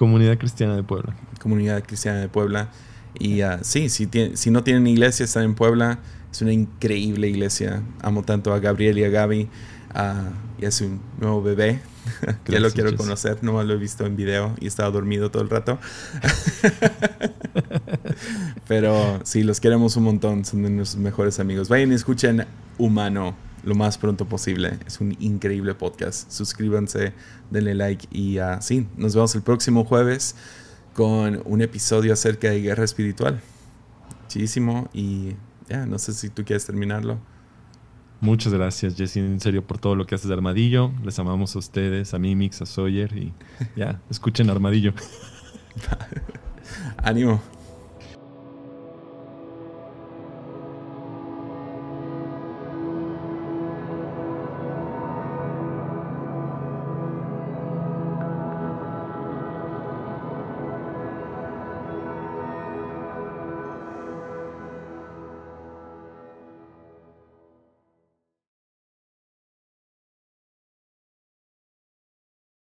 Comunidad Cristiana de Puebla. Comunidad Cristiana de Puebla. Y uh, sí, si, si no tienen iglesia, están en Puebla. Es una increíble iglesia. Amo tanto a Gabriel y a Gaby. Uh, y es un nuevo bebé. ya lo quiero conocer. No lo he visto en video y estaba dormido todo el rato. Pero sí, los queremos un montón. Son de nuestros mejores amigos. Vayan y escuchen Humano lo más pronto posible. Es un increíble podcast. Suscríbanse, denle like y uh, sí, nos vemos el próximo jueves con un episodio acerca de guerra espiritual. Muchísimo y ya, no sé si tú quieres terminarlo. Muchas gracias, Jesse, en serio, por todo lo que haces de Armadillo. Les amamos a ustedes, a Mimix, a Sawyer y ya, escuchen Armadillo. Ánimo.